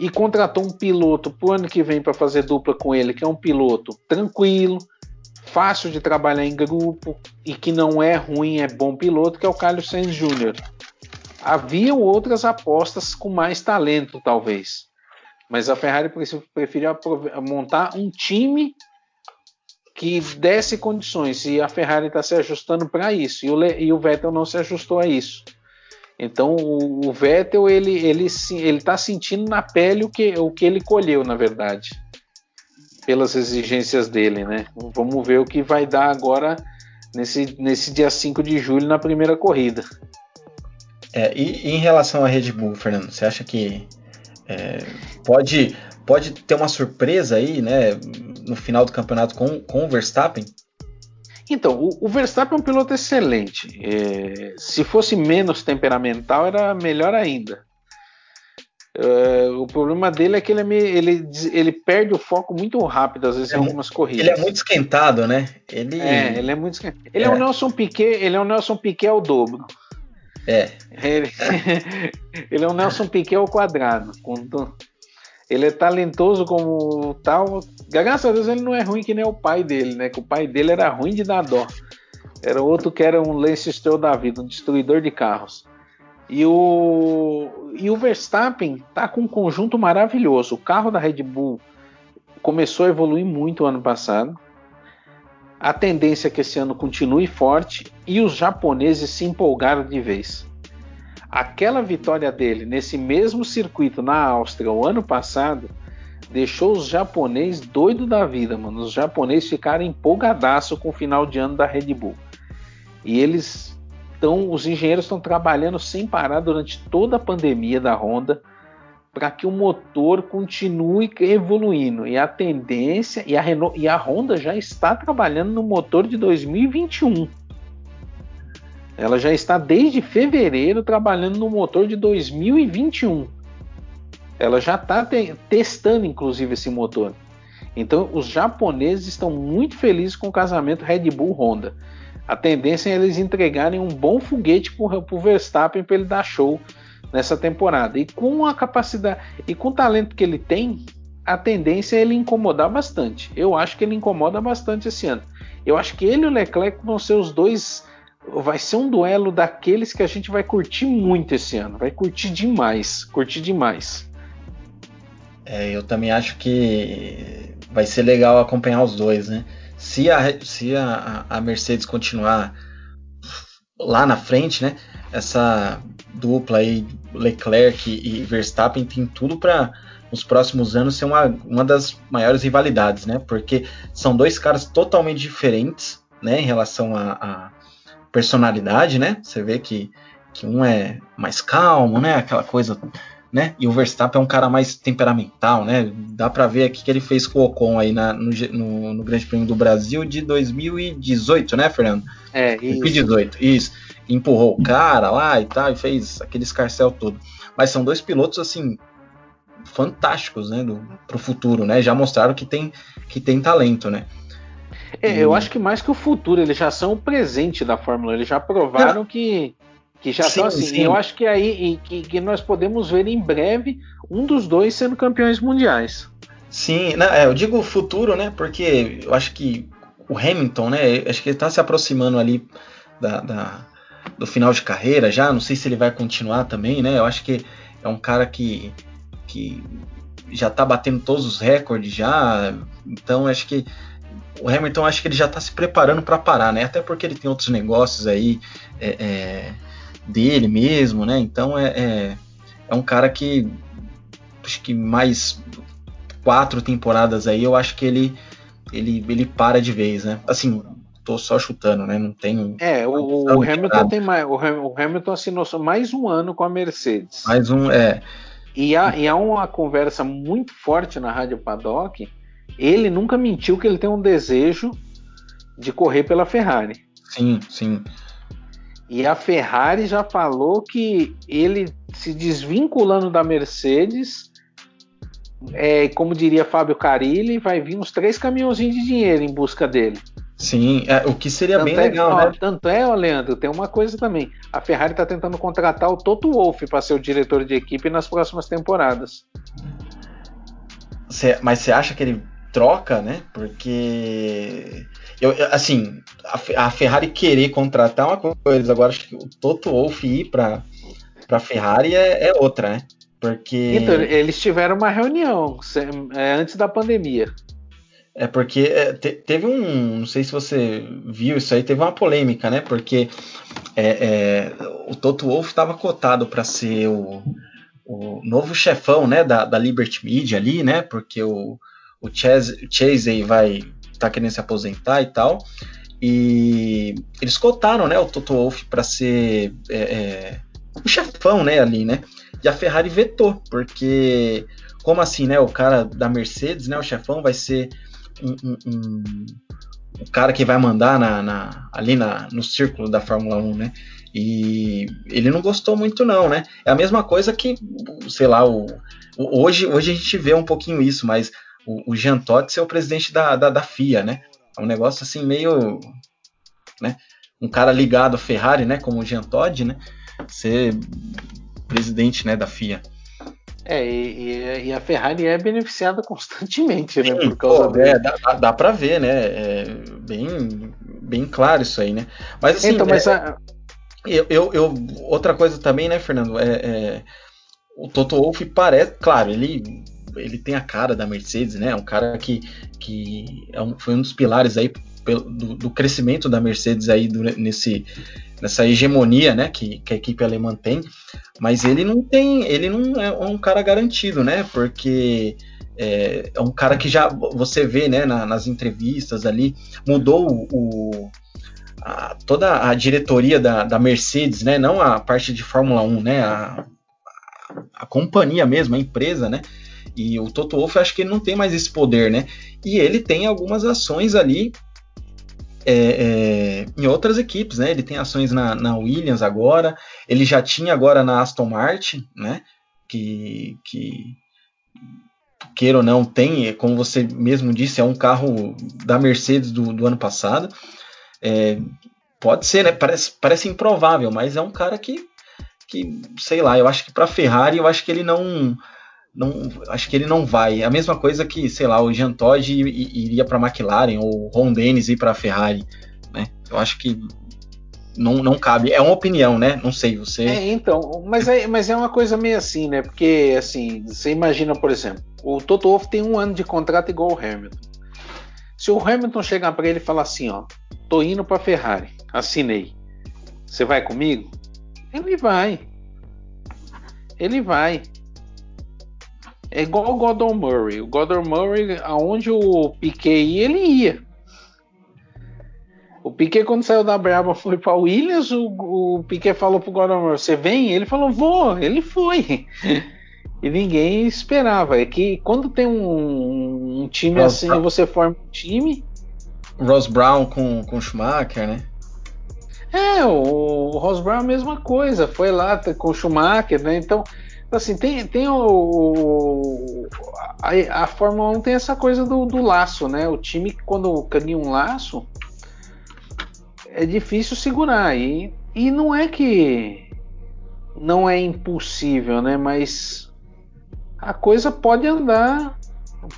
e contratou um piloto para o ano que vem para fazer dupla com ele, que é um piloto tranquilo, fácil de trabalhar em grupo e que não é ruim, é bom piloto, que é o Carlos Sainz Jr. Haviam outras apostas com mais talento, talvez. Mas a Ferrari preferiu montar um time que desse condições. E a Ferrari está se ajustando para isso. E o, e o, Vettel não se ajustou a isso. Então o, o Vettel ele ele ele está sentindo na pele o que o que ele colheu, na verdade pelas exigências dele, né? Vamos ver o que vai dar agora nesse, nesse dia 5 de julho na primeira corrida. É, e, e, em relação à Red Bull, Fernando, você acha que é, pode, pode ter uma surpresa aí, né, no final do campeonato com, com o Verstappen? Então, o, o Verstappen é um piloto excelente. É, se fosse menos temperamental, era melhor ainda. Uh, o problema dele é que ele, é meio, ele, ele perde o foco muito rápido, às vezes, é, em algumas corridas. Ele é muito esquentado, né? Ele é, ele é muito esquentado. Ele é, é o Nelson Piquet, ele é o Nelson Piquet ao dobro. É. Ele, ele é o Nelson Piquet ao quadrado. Ele é talentoso como tal. Graças a Deus ele não é ruim que nem o pai dele, né? Que o pai dele era ruim de dar dó. Era outro que era um Lance Stroll da vida, um destruidor de carros. E o, e o Verstappen tá com um conjunto maravilhoso. O carro da Red Bull começou a evoluir muito ano passado. A tendência é que esse ano continue forte e os japoneses se empolgaram de vez. Aquela vitória dele nesse mesmo circuito na Áustria o ano passado deixou os japoneses doidos da vida, mano. Os japoneses ficaram empolgadaço com o final de ano da Red Bull. E eles então, os engenheiros estão trabalhando sem parar durante toda a pandemia da Honda para que o motor continue evoluindo. E a tendência, e a, Renault, e a Honda já está trabalhando no motor de 2021. Ela já está desde fevereiro trabalhando no motor de 2021. Ela já está te testando, inclusive, esse motor. Então, os japoneses estão muito felizes com o casamento Red Bull-Honda a tendência é eles entregarem um bom foguete para o Verstappen para ele dar show nessa temporada. E com a capacidade e com o talento que ele tem, a tendência é ele incomodar bastante. Eu acho que ele incomoda bastante esse ano. Eu acho que ele e o Leclerc vão ser os dois. Vai ser um duelo daqueles que a gente vai curtir muito esse ano. Vai curtir demais. Curtir demais. É, eu também acho que vai ser legal acompanhar os dois, né? se a, se a, a Mercedes continuar lá na frente, né? Essa dupla aí, Leclerc e Verstappen, tem tudo para nos próximos anos ser uma, uma das maiores rivalidades, né? Porque são dois caras totalmente diferentes, né? Em relação à personalidade, né? Você vê que, que um é mais calmo, né? Aquela coisa né? E o Verstappen é um cara mais temperamental, né? Dá para ver aqui que ele fez com o Ocon aí na, no, no, no, Grande Prêmio do Brasil de 2018, né, Fernando? É, isso. 2018, isso. Empurrou o cara lá e tal, e fez aquele escarcel todo. Mas são dois pilotos, assim, fantásticos, né, do, pro futuro, né? Já mostraram que tem, que tem talento, né? É, eu acho que mais que o futuro, eles já são o presente da Fórmula, eles já provaram que que já estão assim. Sim. Eu acho que aí que, que, nós podemos ver em breve um dos dois sendo campeões mundiais. Sim, não, é, eu digo futuro, né? Porque eu acho que o Hamilton, né? Acho que ele está se aproximando ali da, da, do final de carreira já. Não sei se ele vai continuar também, né? Eu acho que é um cara que, que já está batendo todos os recordes já. Então acho que o Hamilton acho que ele já está se preparando para parar, né? Até porque ele tem outros negócios aí. É, é, dele mesmo, né? Então é, é, é um cara que acho que mais quatro temporadas aí eu acho que ele ele, ele para de vez, né? Assim, tô só chutando, né? Não tem. É, o, o Hamilton tem mais. O, Hamilton assinou mais um ano com a Mercedes. Mais um, é. E há, e há uma conversa muito forte na Rádio Paddock. Ele nunca mentiu que ele tem um desejo de correr pela Ferrari. Sim, sim. E a Ferrari já falou que ele se desvinculando da Mercedes, é, como diria Fábio Carilli, vai vir uns três caminhãozinhos de dinheiro em busca dele. Sim, é, o que seria tanto bem é, legal, ó, né? Tanto é, ó, Leandro, tem uma coisa também. A Ferrari está tentando contratar o Toto Wolff para ser o diretor de equipe nas próximas temporadas. Cê, mas você acha que ele troca, né? Porque eu, assim, a, a, Ferrari querer contratar uma coisa, agora acho que o Toto Wolff ir para para Ferrari é, é, outra, né? Porque então, eles tiveram uma reunião é, antes da pandemia. É porque é, te, teve um, não sei se você viu isso aí, teve uma polêmica, né? Porque é, é, o Toto Wolff estava cotado para ser o, o novo chefão, né, da, da Liberty Media ali, né? Porque o o Chase, vai tá querendo se aposentar e tal. E eles cotaram, né, o Toto Wolff para ser é, é, o chefão, né, ali, né? E a Ferrari vetou, porque como assim, né? O cara da Mercedes, né, o chefão vai ser um, um, um o cara que vai mandar na, na, ali na, no círculo da Fórmula 1, né? E ele não gostou muito, não, né? É a mesma coisa que, sei lá, o, o hoje, hoje a gente vê um pouquinho isso, mas o, o Jean Todt ser o presidente da, da, da, FIA, né? É um negócio assim meio, né? Um cara ligado à Ferrari, né? Como o Jean Todt, né? Ser presidente, né? Da FIA. É, e, e, a Ferrari é beneficiada constantemente, né? Por causa Pô, é, dá, dá para ver, né? É bem, bem claro isso aí, né? Mas assim. Então, mas é... a, Eu, eu, eu, outra coisa também, né, Fernando? É, é, o Toto Wolff parece, claro, ele, ele tem a cara da Mercedes, né? Um cara que, que é um, foi um dos pilares aí do, do, crescimento da Mercedes aí do, nesse, nessa hegemonia, né? Que, que, a equipe alemã tem. Mas ele não tem, ele não é um cara garantido, né? Porque é, é um cara que já você vê, né? Na, nas entrevistas ali mudou o, a, toda a diretoria da, da, Mercedes, né? Não a parte de Fórmula 1, né? A, a companhia mesmo, a empresa, né? E o Toto Wolff acho que ele não tem mais esse poder, né? E ele tem algumas ações ali é, é, em outras equipes, né? Ele tem ações na, na, Williams agora, ele já tinha agora na Aston Martin, né? Que, que queira ou não tem, como você mesmo disse, é um carro da Mercedes do, do ano passado. É, pode ser, né? Parece, parece improvável, mas é um cara que, que sei lá, eu acho que para Ferrari, eu acho que ele não, não, acho que ele não vai. A mesma coisa que, sei lá, o Jean Todt iria para McLaren ou o Ron Dennis ir para Ferrari, né? Eu acho que não, não cabe. É uma opinião, né? Não sei, você. É, então, mas é, mas é uma coisa meio assim, né? Porque, assim, você imagina, por exemplo, o Toto Wolff tem um ano de contrato igual o Hamilton. Se o Hamilton chegar para ele e falar assim, ó, tô indo para Ferrari, assinei. Você vai comigo? Ele vai. Ele vai. É igual o Gordon Murray. O Gordon Murray, aonde o Piquet ia, ele ia. O Piquet, quando saiu da Braba, foi para Williams. O, o Piquet falou pro Gordon Murray: Você vem? Ele falou: Vou. Ele foi. e ninguém esperava. É que quando tem um, um time Ross assim, Brown. você forma um time. Ross Brown com, com Schumacher, né? É, o, o Ross Brown a mesma coisa. Foi lá com o Schumacher, né? Então assim, tem, tem o. A, a Fórmula 1 tem essa coisa do, do laço, né? O time, quando cria um laço, é difícil segurar. E, e não é que não é impossível, né? Mas a coisa pode andar,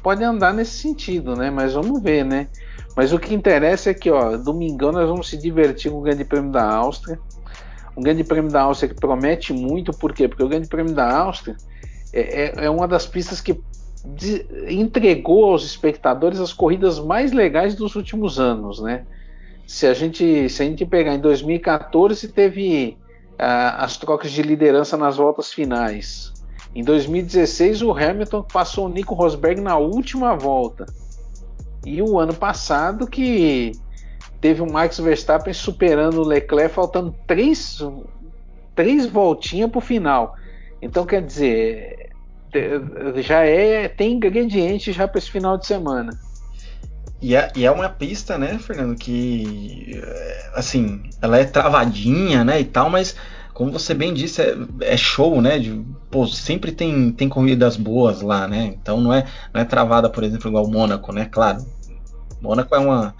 pode andar nesse sentido, né? Mas vamos ver, né? Mas o que interessa é que, ó, domingão nós vamos se divertir com o Grande Prêmio da Áustria um grande prêmio da Áustria que promete muito, por quê? Porque o grande prêmio da Áustria é, é, é uma das pistas que de, entregou aos espectadores as corridas mais legais dos últimos anos, né? Se a gente, se a gente pegar em 2014 teve as trocas de liderança nas voltas finais. Em 2016 o Hamilton passou o Nico Rosberg na última volta. E o ano passado que teve o Max Verstappen superando o Leclerc faltando três, três voltinhas para o final. Então quer dizer, já é tem ingrediente já para esse final de semana. E é, e é, uma pista, né, Fernando, que assim, ela é travadinha, né, e tal, mas como você bem disse, é, é show, né? De, pô, sempre tem, tem corridas boas lá, né? Então não é, não é travada, por exemplo, igual o Mônaco, né? Claro, Mônaco é uma,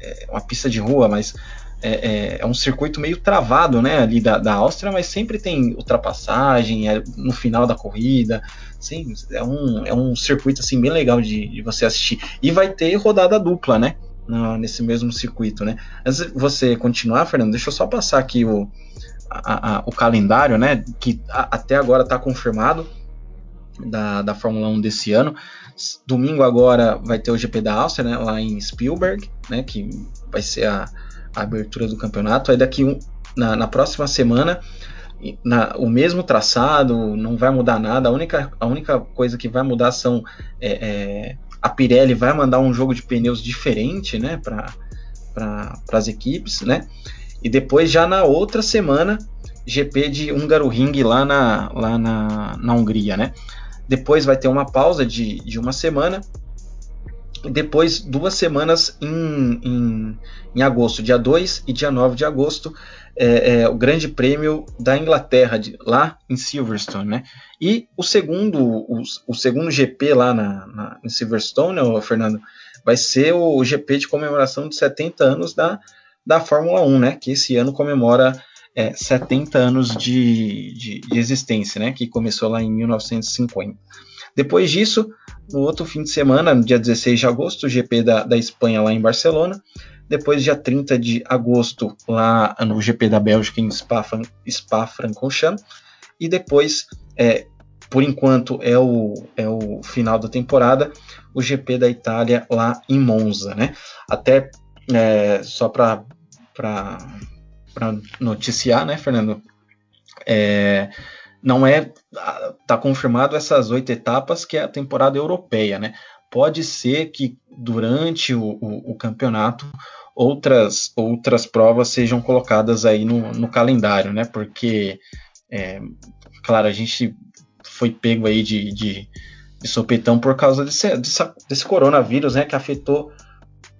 é uma pista de rua, mas é, é, é, um circuito meio travado, né, ali da, da Áustria, mas sempre tem ultrapassagem é, no final da corrida, sim, é um, é um circuito assim bem legal de, de você assistir. E vai ter rodada dupla, né, no, nesse mesmo circuito, né. Antes de você continuar, Fernando, deixa eu só passar aqui o, a, a, o calendário, né, que a, até agora está confirmado da, da Fórmula 1 desse ano. Domingo agora vai ter o GP da Áustria, né, lá em Spielberg, né, que vai ser a, a abertura do campeonato. Aí daqui um, na, na próxima semana na, o mesmo traçado, não vai mudar nada. A única, a única coisa que vai mudar são é, é, a Pirelli vai mandar um jogo de pneus diferente, né, para pra, as equipes, né? E depois já na outra semana GP de Húngaro Ring lá na, lá na, na Hungria, né? Depois vai ter uma pausa de, de uma semana. E depois, duas semanas em, em, em agosto, dia 2 e dia 9 de agosto, é, é, o Grande Prêmio da Inglaterra, de, lá em Silverstone. Né? E o segundo, o, o segundo GP lá na, na, em Silverstone, ô, Fernando, vai ser o GP de comemoração de 70 anos da, da Fórmula 1, né? que esse ano comemora é, 70 anos de, de, de, existência, né, que começou lá em 1950. Depois disso, no outro fim de semana, no dia 16 de agosto, o GP da, da Espanha lá em Barcelona. Depois, dia 30 de agosto, lá no GP da Bélgica, em Spa-Francorchamps. E depois, é, por enquanto, é o, é o final da temporada, o GP da Itália lá em Monza. Né? Até é, só para noticiar, né, Fernando? É, não é tá confirmado essas oito etapas que é a temporada europeia, né? Pode ser que durante o, o, o campeonato outras outras provas sejam colocadas aí no, no calendário, né? Porque é, claro a gente foi pego aí de, de, de sopetão por causa desse, desse, desse coronavírus, né? Que afetou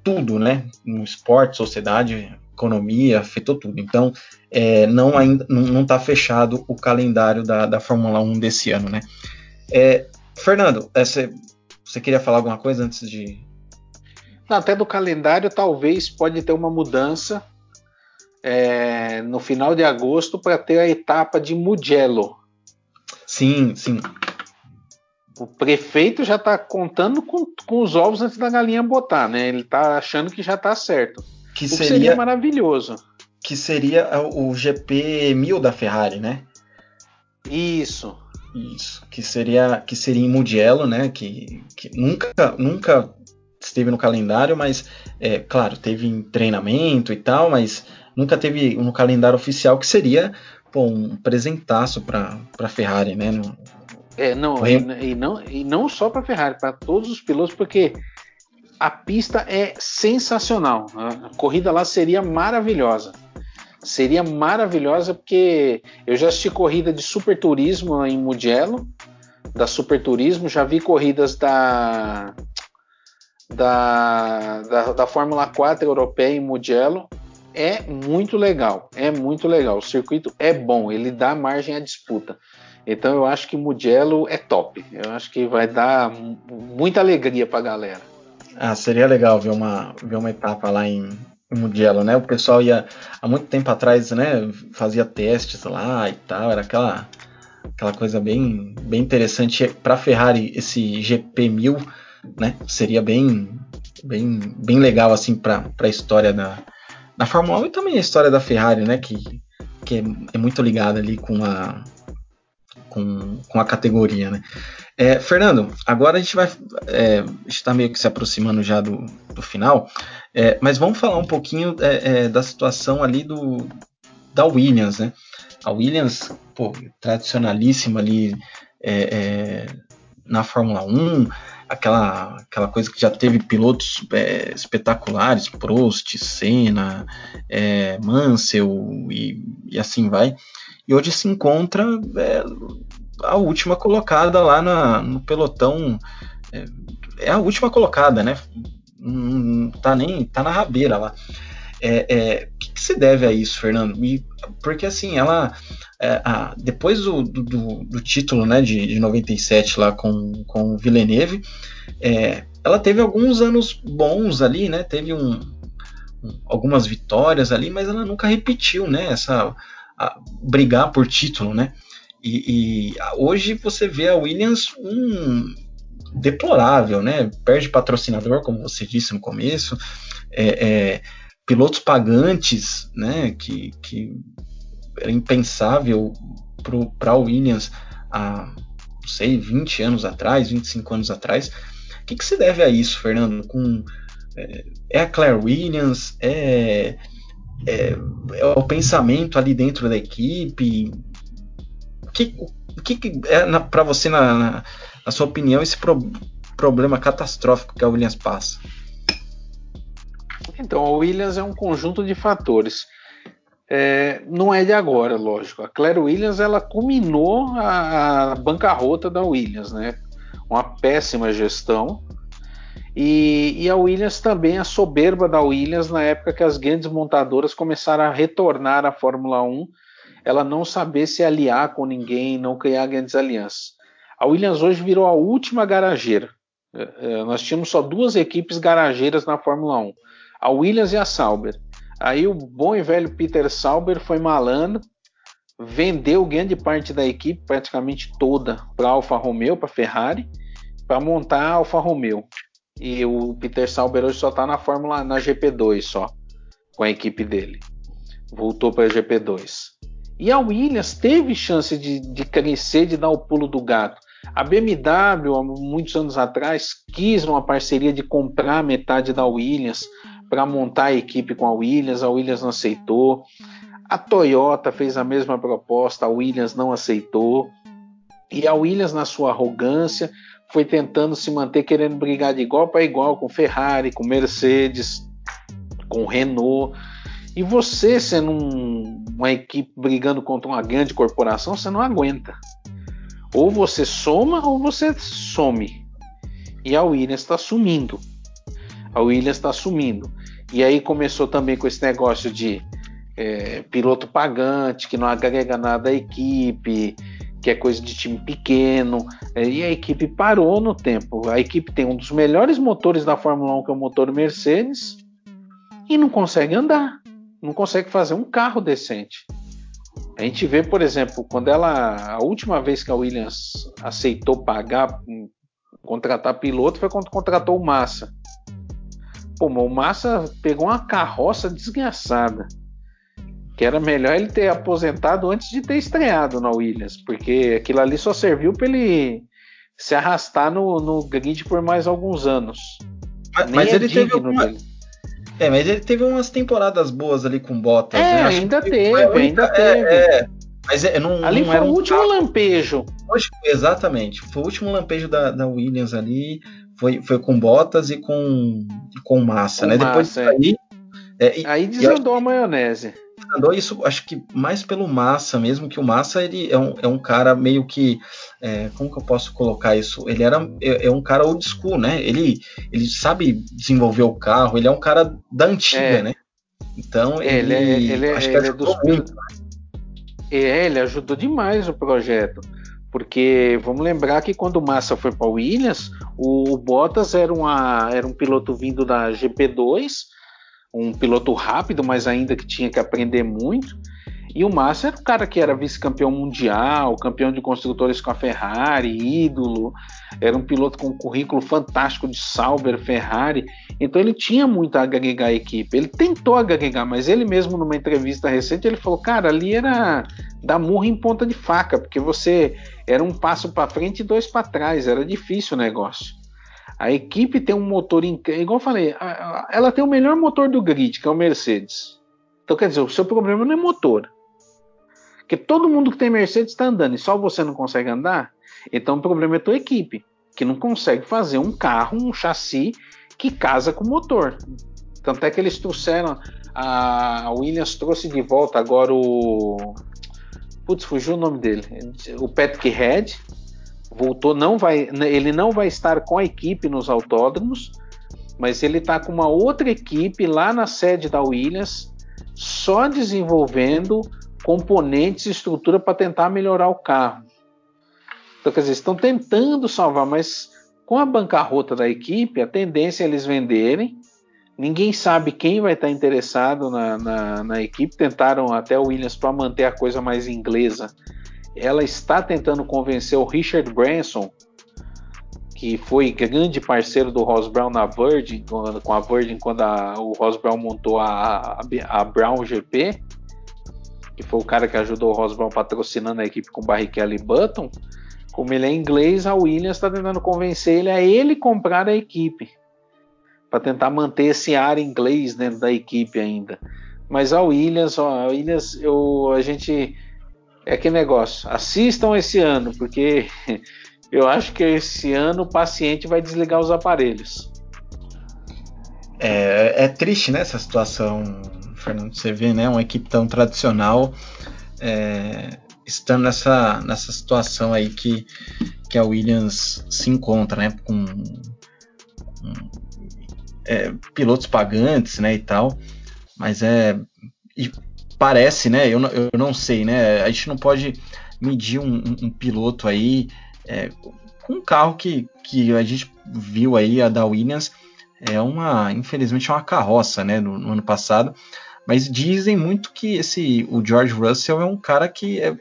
tudo, né? No esporte, sociedade, economia, afetou tudo. Então, é, não ainda não está fechado o calendário da, da Fórmula 1 desse ano, né? É, Fernando, é, você queria falar alguma coisa antes de. Não, até do calendário, talvez pode ter uma mudança é, no final de agosto para ter a etapa de Mugello. Sim, sim. O prefeito já está contando com, com, os ovos antes da galinha botar, né? Ele está achando que já está certo. Que seria, seria, maravilhoso. Que seria o GP 1000 da Ferrari, né? Isso. Isso. Que seria, que seria em Mugello, né? Que, que nunca, nunca esteve no calendário, mas, é, claro, teve em treinamento e tal, mas nunca teve no calendário oficial, que seria pô, um presentaço para a Ferrari, né? No, é, não, e, e, não, e não só para Ferrari, para todos os pilotos, porque a pista é sensacional. A corrida lá seria maravilhosa. Seria maravilhosa porque eu já assisti corrida de super turismo em Mugello, da super turismo, já vi corridas da da, da, da Fórmula 4 europeia em Mugello. É muito legal, é muito legal. O circuito é bom, ele dá margem à disputa. Então eu acho que Mugello é top. Eu acho que vai dar muita alegria para a galera. Ah, seria legal ver uma, ver uma etapa lá em, em Mugello, né? O pessoal ia há muito tempo atrás, né? Fazia testes lá e tal, era aquela aquela coisa bem, bem interessante para Ferrari esse GP 1000, né? Seria bem bem, bem legal assim para a história da, da Fórmula 1 e também a história da Ferrari, né? Que, que é, é muito ligada ali com a com, com a categoria, né? É, Fernando, agora a gente vai é, está meio que se aproximando já do, do final, é, mas vamos falar um pouquinho é, é, da situação ali do da Williams, né? A Williams, pô, tradicionalíssima ali é, na Fórmula 1, aquela, aquela coisa que já teve pilotos espetaculares, Prost, Senna, Mansell e, e assim vai e hoje se encontra é, a última colocada lá na, no pelotão. É, é, a última colocada, né? Não tá nem tá na rabeira lá. É, é, o que, que, se deve a isso, Fernando? E, porque assim, ela é, a, depois do, do, do, título né, de, de 97 lá com, com o Villeneuve, é, ela teve alguns anos bons ali, né? Teve um, algumas vitórias ali, mas ela nunca repetiu, né? Essa brigar por título, né? E, e, hoje você vê a Williams um deplorável, né? Perde patrocinador, como você disse no começo, é, é, pilotos pagantes, né? Que, que era impensável para a Williams há, não sei, 20 anos atrás, 25 anos atrás. O que, que se deve a isso, Fernando? Com, é, é a Claire Williams? É é, é o pensamento ali dentro da equipe? O que, que é para você, na, na, na, sua opinião, esse pro, problema catastrófico que a Williams passa? Então, a Williams é um conjunto de fatores. É, não é de agora, lógico. A Claire Williams ela culminou a, a bancarrota da Williams, né? Uma péssima gestão e, e, a Williams também, a soberba da Williams, na época que as grandes montadoras começaram a retornar à Fórmula 1, ela não saber se aliar com ninguém, não criar grandes alianças. A Williams hoje virou a última garageira. É, é, nós tínhamos só duas equipes garageiras na Fórmula 1, a Williams e a Sauber. Aí o bom e velho Peter Sauber foi malandro, vendeu grande parte da equipe, praticamente toda, para a Alfa Romeo, para a Ferrari, para montar a Alfa Romeo. E o Peter Sauber hoje só está na Fórmula na GP2 só. com a equipe dele. Voltou para a GP2. E a Williams teve chance de, de crescer, de dar o pulo do gato. A BMW, há muitos anos atrás, quis uma parceria de comprar metade da Williams para montar a equipe com a Williams, a Williams não aceitou. A Toyota fez a mesma proposta, a Williams não aceitou. E a Williams, na sua arrogância, foi tentando se manter querendo brigar de igual para igual com Ferrari, com Mercedes, com Renault. E você, sendo um, uma equipe brigando contra uma grande corporação, você não aguenta. Ou você soma ou você some. E a Williams está sumindo. A Williams está sumindo. E aí começou também com esse negócio de é, piloto pagante, que não agrega nada à equipe, que é coisa de time pequeno. É, e a equipe parou no tempo. A equipe tem um dos melhores motores da Fórmula 1, que é o motor Mercedes, e não consegue andar não consegue fazer um carro decente. A gente vê, por exemplo, quando ela. A última vez que a Williams aceitou pagar, hum, contratar piloto, foi quando contratou o Massa. Pô, o Massa pegou uma carroça desgraçada. Que era melhor ele ter aposentado antes de ter estreado na Williams, porque aquilo ali só serviu para ele se arrastar no, no grid por mais alguns anos. Mas, mas é ele teve alguma, dele. É, mas ele teve umas temporadas boas ali com Bottas. É, né? ainda teve, ainda teve. É, é, mas é, não, ali não foi o último carro. lampejo. Exatamente, foi o último lampejo da, da Williams ali. Foi, foi com Bottas e com, com Massa, com né? Massa, Depois é. aí, é, aí desandou a maionese andou isso, acho que mais pelo Massa mesmo, que o Massa ele é um, é um cara meio que. É, como que eu posso colocar isso? Ele era é, é, um cara old school, né? Ele, ele sabe desenvolver o carro, ele é um cara da antiga, é. né? Então é, ele, ele, ele, acho que ele é dos muito. É, ele ajudou demais o projeto. Porque vamos lembrar que quando o Massa foi para o Williams, o Bottas era, uma, era um piloto vindo da GP2 um piloto rápido, mas ainda que tinha que aprender muito. E o Massa era o cara que era vice-campeão mundial, campeão de construtores com a Ferrari, ídolo, era um piloto com um currículo fantástico de Sauber, Ferrari. Então ele tinha muito a agregar a equipe. Ele tentou agregar, mas ele mesmo numa entrevista recente ele falou: "Cara, ali era dar murro em ponta de faca, porque você era um passo para frente e dois para trás, era difícil o negócio". A equipe tem um motor igual eu falei, ela tem o melhor motor do grid, que é o Mercedes. Então quer dizer, o seu problema não é motor. Porque todo mundo que tem Mercedes está andando e só você não consegue andar, então o problema é tua equipe, que não consegue fazer um carro, um chassi que casa com o motor. Tanto é que eles trouxeram, a Williams trouxe de volta agora o. Putz, fugiu o nome dele. O Patrick Head, voltou, não vai, ele não vai estar com a equipe nos autódromos, mas ele está com uma outra equipe lá na sede da Williams, só desenvolvendo componentes e estrutura para tentar melhorar o carro. Então, quer dizer, estão tentando salvar, mas com a bancarrota da equipe, a tendência é eles venderem. Ninguém sabe quem vai estar interessado na, na, na equipe. Tentaram até o Williams para manter a coisa mais inglesa ela está tentando convencer o Richard Branson, que foi grande parceiro do Ross Brown na Virgin, com a Virgin quando a, o Ross Brown montou a, a, Brown GP, que foi o cara que ajudou o Ross Brown patrocinando a equipe com Barrichello e Button. Como ele é inglês, a Williams está tentando convencer ele a ele comprar a equipe para tentar manter esse ar inglês dentro da equipe ainda. Mas a Williams, ó, a Williams, eu, a gente é que negócio. Assistam esse ano, porque eu acho que esse ano o paciente vai desligar os aparelhos. É, é triste, né, essa situação, Fernando. Você vê, né, uma equipe tão tradicional é, estando nessa, nessa situação aí que, que a Williams se encontra, né, com, com é, pilotos pagantes, né, e tal. Mas é e parece, né? Eu, eu não sei, né? A gente não pode medir um, um, um piloto aí é, com um carro que, que a gente viu aí, a da Williams, é uma, infelizmente, é uma carroça, né? No, no ano passado. Mas dizem muito que esse o George Russell é um cara que é,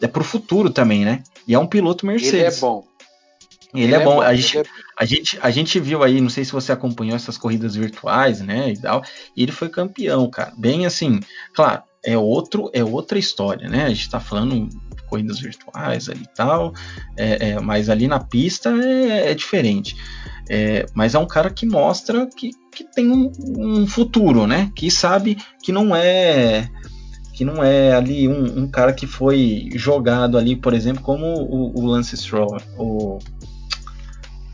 é pro futuro também, né? E é um piloto Mercedes. Ele é bom. Ele, ele é, bom. É bom. A, gente, é... a, gente, a gente viu aí, não sei se você acompanhou essas corridas virtuais, né? E tal. E ele foi campeão, cara. Bem assim, claro, é outro, é outra história, né? A gente está falando corridas virtuais ali e tal, é, é, mas ali na pista é, é diferente. É, mas é um cara que mostra que, que tem um, um, futuro, né? Que sabe que não é que não é ali um, um cara que foi jogado ali, por exemplo, como o, o Lance Stroll, o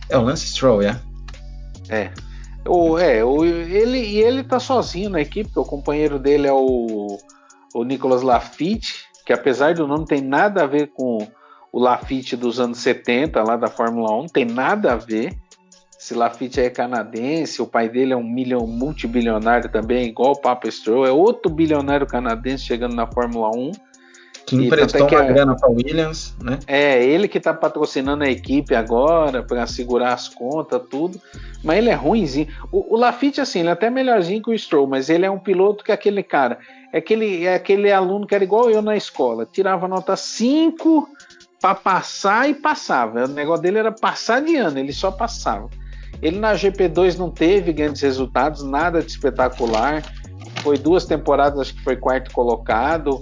é o Lance Stroll, é. É. O, é, o, ele, e ele tá sozinho na equipe, o companheiro dele é o, o Nicolas Lafitte, que apesar do nome tem nada a ver com o Lafitte dos anos 70, lá da Fórmula 1, tem nada a ver. Esse Lafitte é canadense, o pai dele é um milhão, multibilionário também, igual o Papa Stroll, é outro bilionário canadense chegando na Fórmula 1. Que emprestou uma é, grana para Williams, né? É, ele que está patrocinando a equipe agora para segurar as contas, tudo. Mas ele é ruimzinho. O, o Lafitte, assim, ele é até melhorzinho que o Stroll, mas ele é um piloto que é aquele cara. É aquele, é aquele aluno que era igual eu na escola. Tirava nota 5 para passar e passava. O negócio dele era passar de ano, ele só passava. Ele na GP2 não teve grandes resultados, nada de espetacular. Foi duas temporadas, acho que foi quarto colocado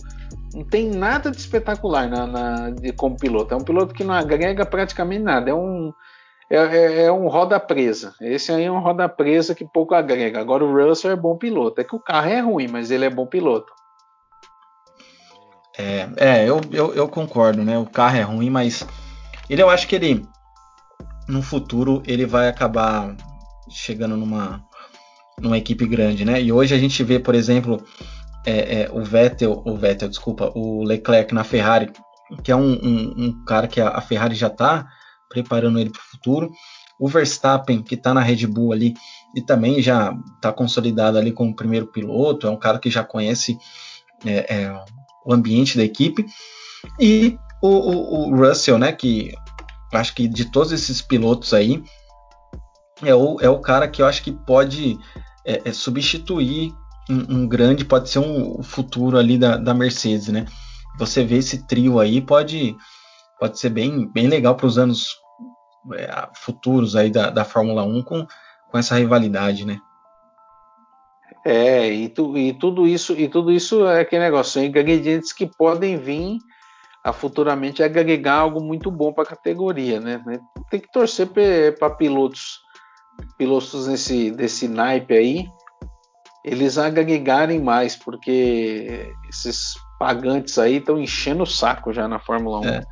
não tem nada de espetacular na, na de, como piloto. É um piloto que não agrega praticamente nada. É um, é, é, é, um roda presa. Esse aí é um roda presa que pouco agrega. Agora o Russell é bom piloto. É que o carro é ruim, mas ele é bom piloto. É, é eu, eu, eu concordo, né? O carro é ruim, mas ele eu acho que ele no futuro ele vai acabar chegando numa numa equipe grande, né? E hoje a gente vê, por exemplo, é, é, o Vettel, o Vettel, desculpa, o Leclerc na Ferrari, que é um, um, um cara que a, Ferrari já está preparando ele para o futuro. O Verstappen, que está na Red Bull ali e também já está consolidado ali como primeiro piloto, é um cara que já conhece é, é o ambiente da equipe. E o, o, o, Russell, né, que acho que de todos esses pilotos aí, é o, é o cara que eu acho que pode é, é substituir um, um, grande, pode ser um futuro ali da, da Mercedes, né? Você vê esse trio aí, pode, pode ser bem, bem legal para os anos é, futuros aí da, da Fórmula 1 com, com essa rivalidade, né? É, e, tu, e, tudo isso e tudo isso é aquele negócio, são ingredientes que podem vir a futuramente agregar algo muito bom para a categoria, né? Tem que torcer para pilotos pilotos nesse desse naipe aí eles agregarem mais, porque esses pagantes aí estão enchendo o saco já na Fórmula 1. É.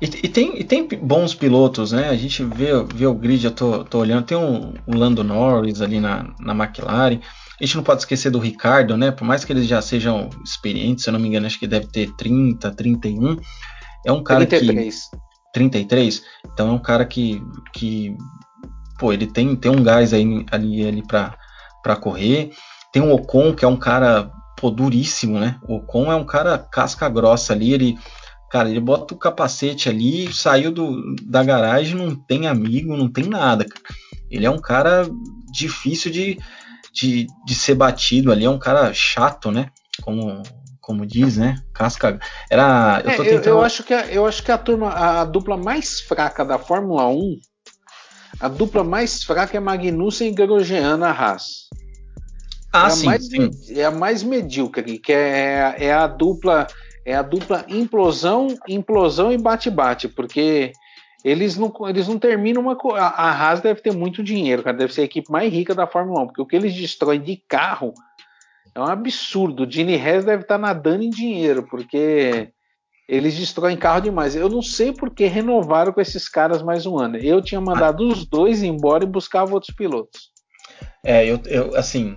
E, e, tem, e tem bons pilotos, né? A gente vê, vê o grid, eu tô, tô olhando, tem um, o Lando Norris ali na, na McLaren. A gente não pode esquecer do Ricardo, né? Por mais que eles já sejam experientes, se eu não me engano, acho que deve ter 30, 31. É um cara 33. que. 33. Então é um cara que. que pô, ele tem, tem um gás aí, ali, ali para correr. Tem o Ocon, que é um cara pô, duríssimo, né? O Ocon é um cara casca grossa ali, ele. Cara, ele bota o capacete ali, saiu do, da garagem, não tem amigo, não tem nada. Ele é um cara difícil de, de, de ser batido ali, é um cara chato, né? Como, como diz, né? Casca. Era. Eu, é, tentando... eu, eu, acho que a, eu acho que a turma, a, a, dupla mais fraca da Fórmula 1, a dupla mais fraca é Magnussen e Grosjean na Haas. Ah, é sim, a mais, sim. É a mais medíocre, que é, é a dupla é a dupla implosão, implosão e bate-bate, porque eles não, eles não terminam uma a Haas deve ter muito dinheiro, cara, deve ser a equipe mais rica da Fórmula 1, porque o que eles destroem de carro é um absurdo. O Gini Rez deve estar nadando em dinheiro, porque eles destroem carro demais. Eu não sei por que renovaram com esses caras mais um ano. Eu tinha mandado os dois embora e buscava outros pilotos. É, eu, eu assim,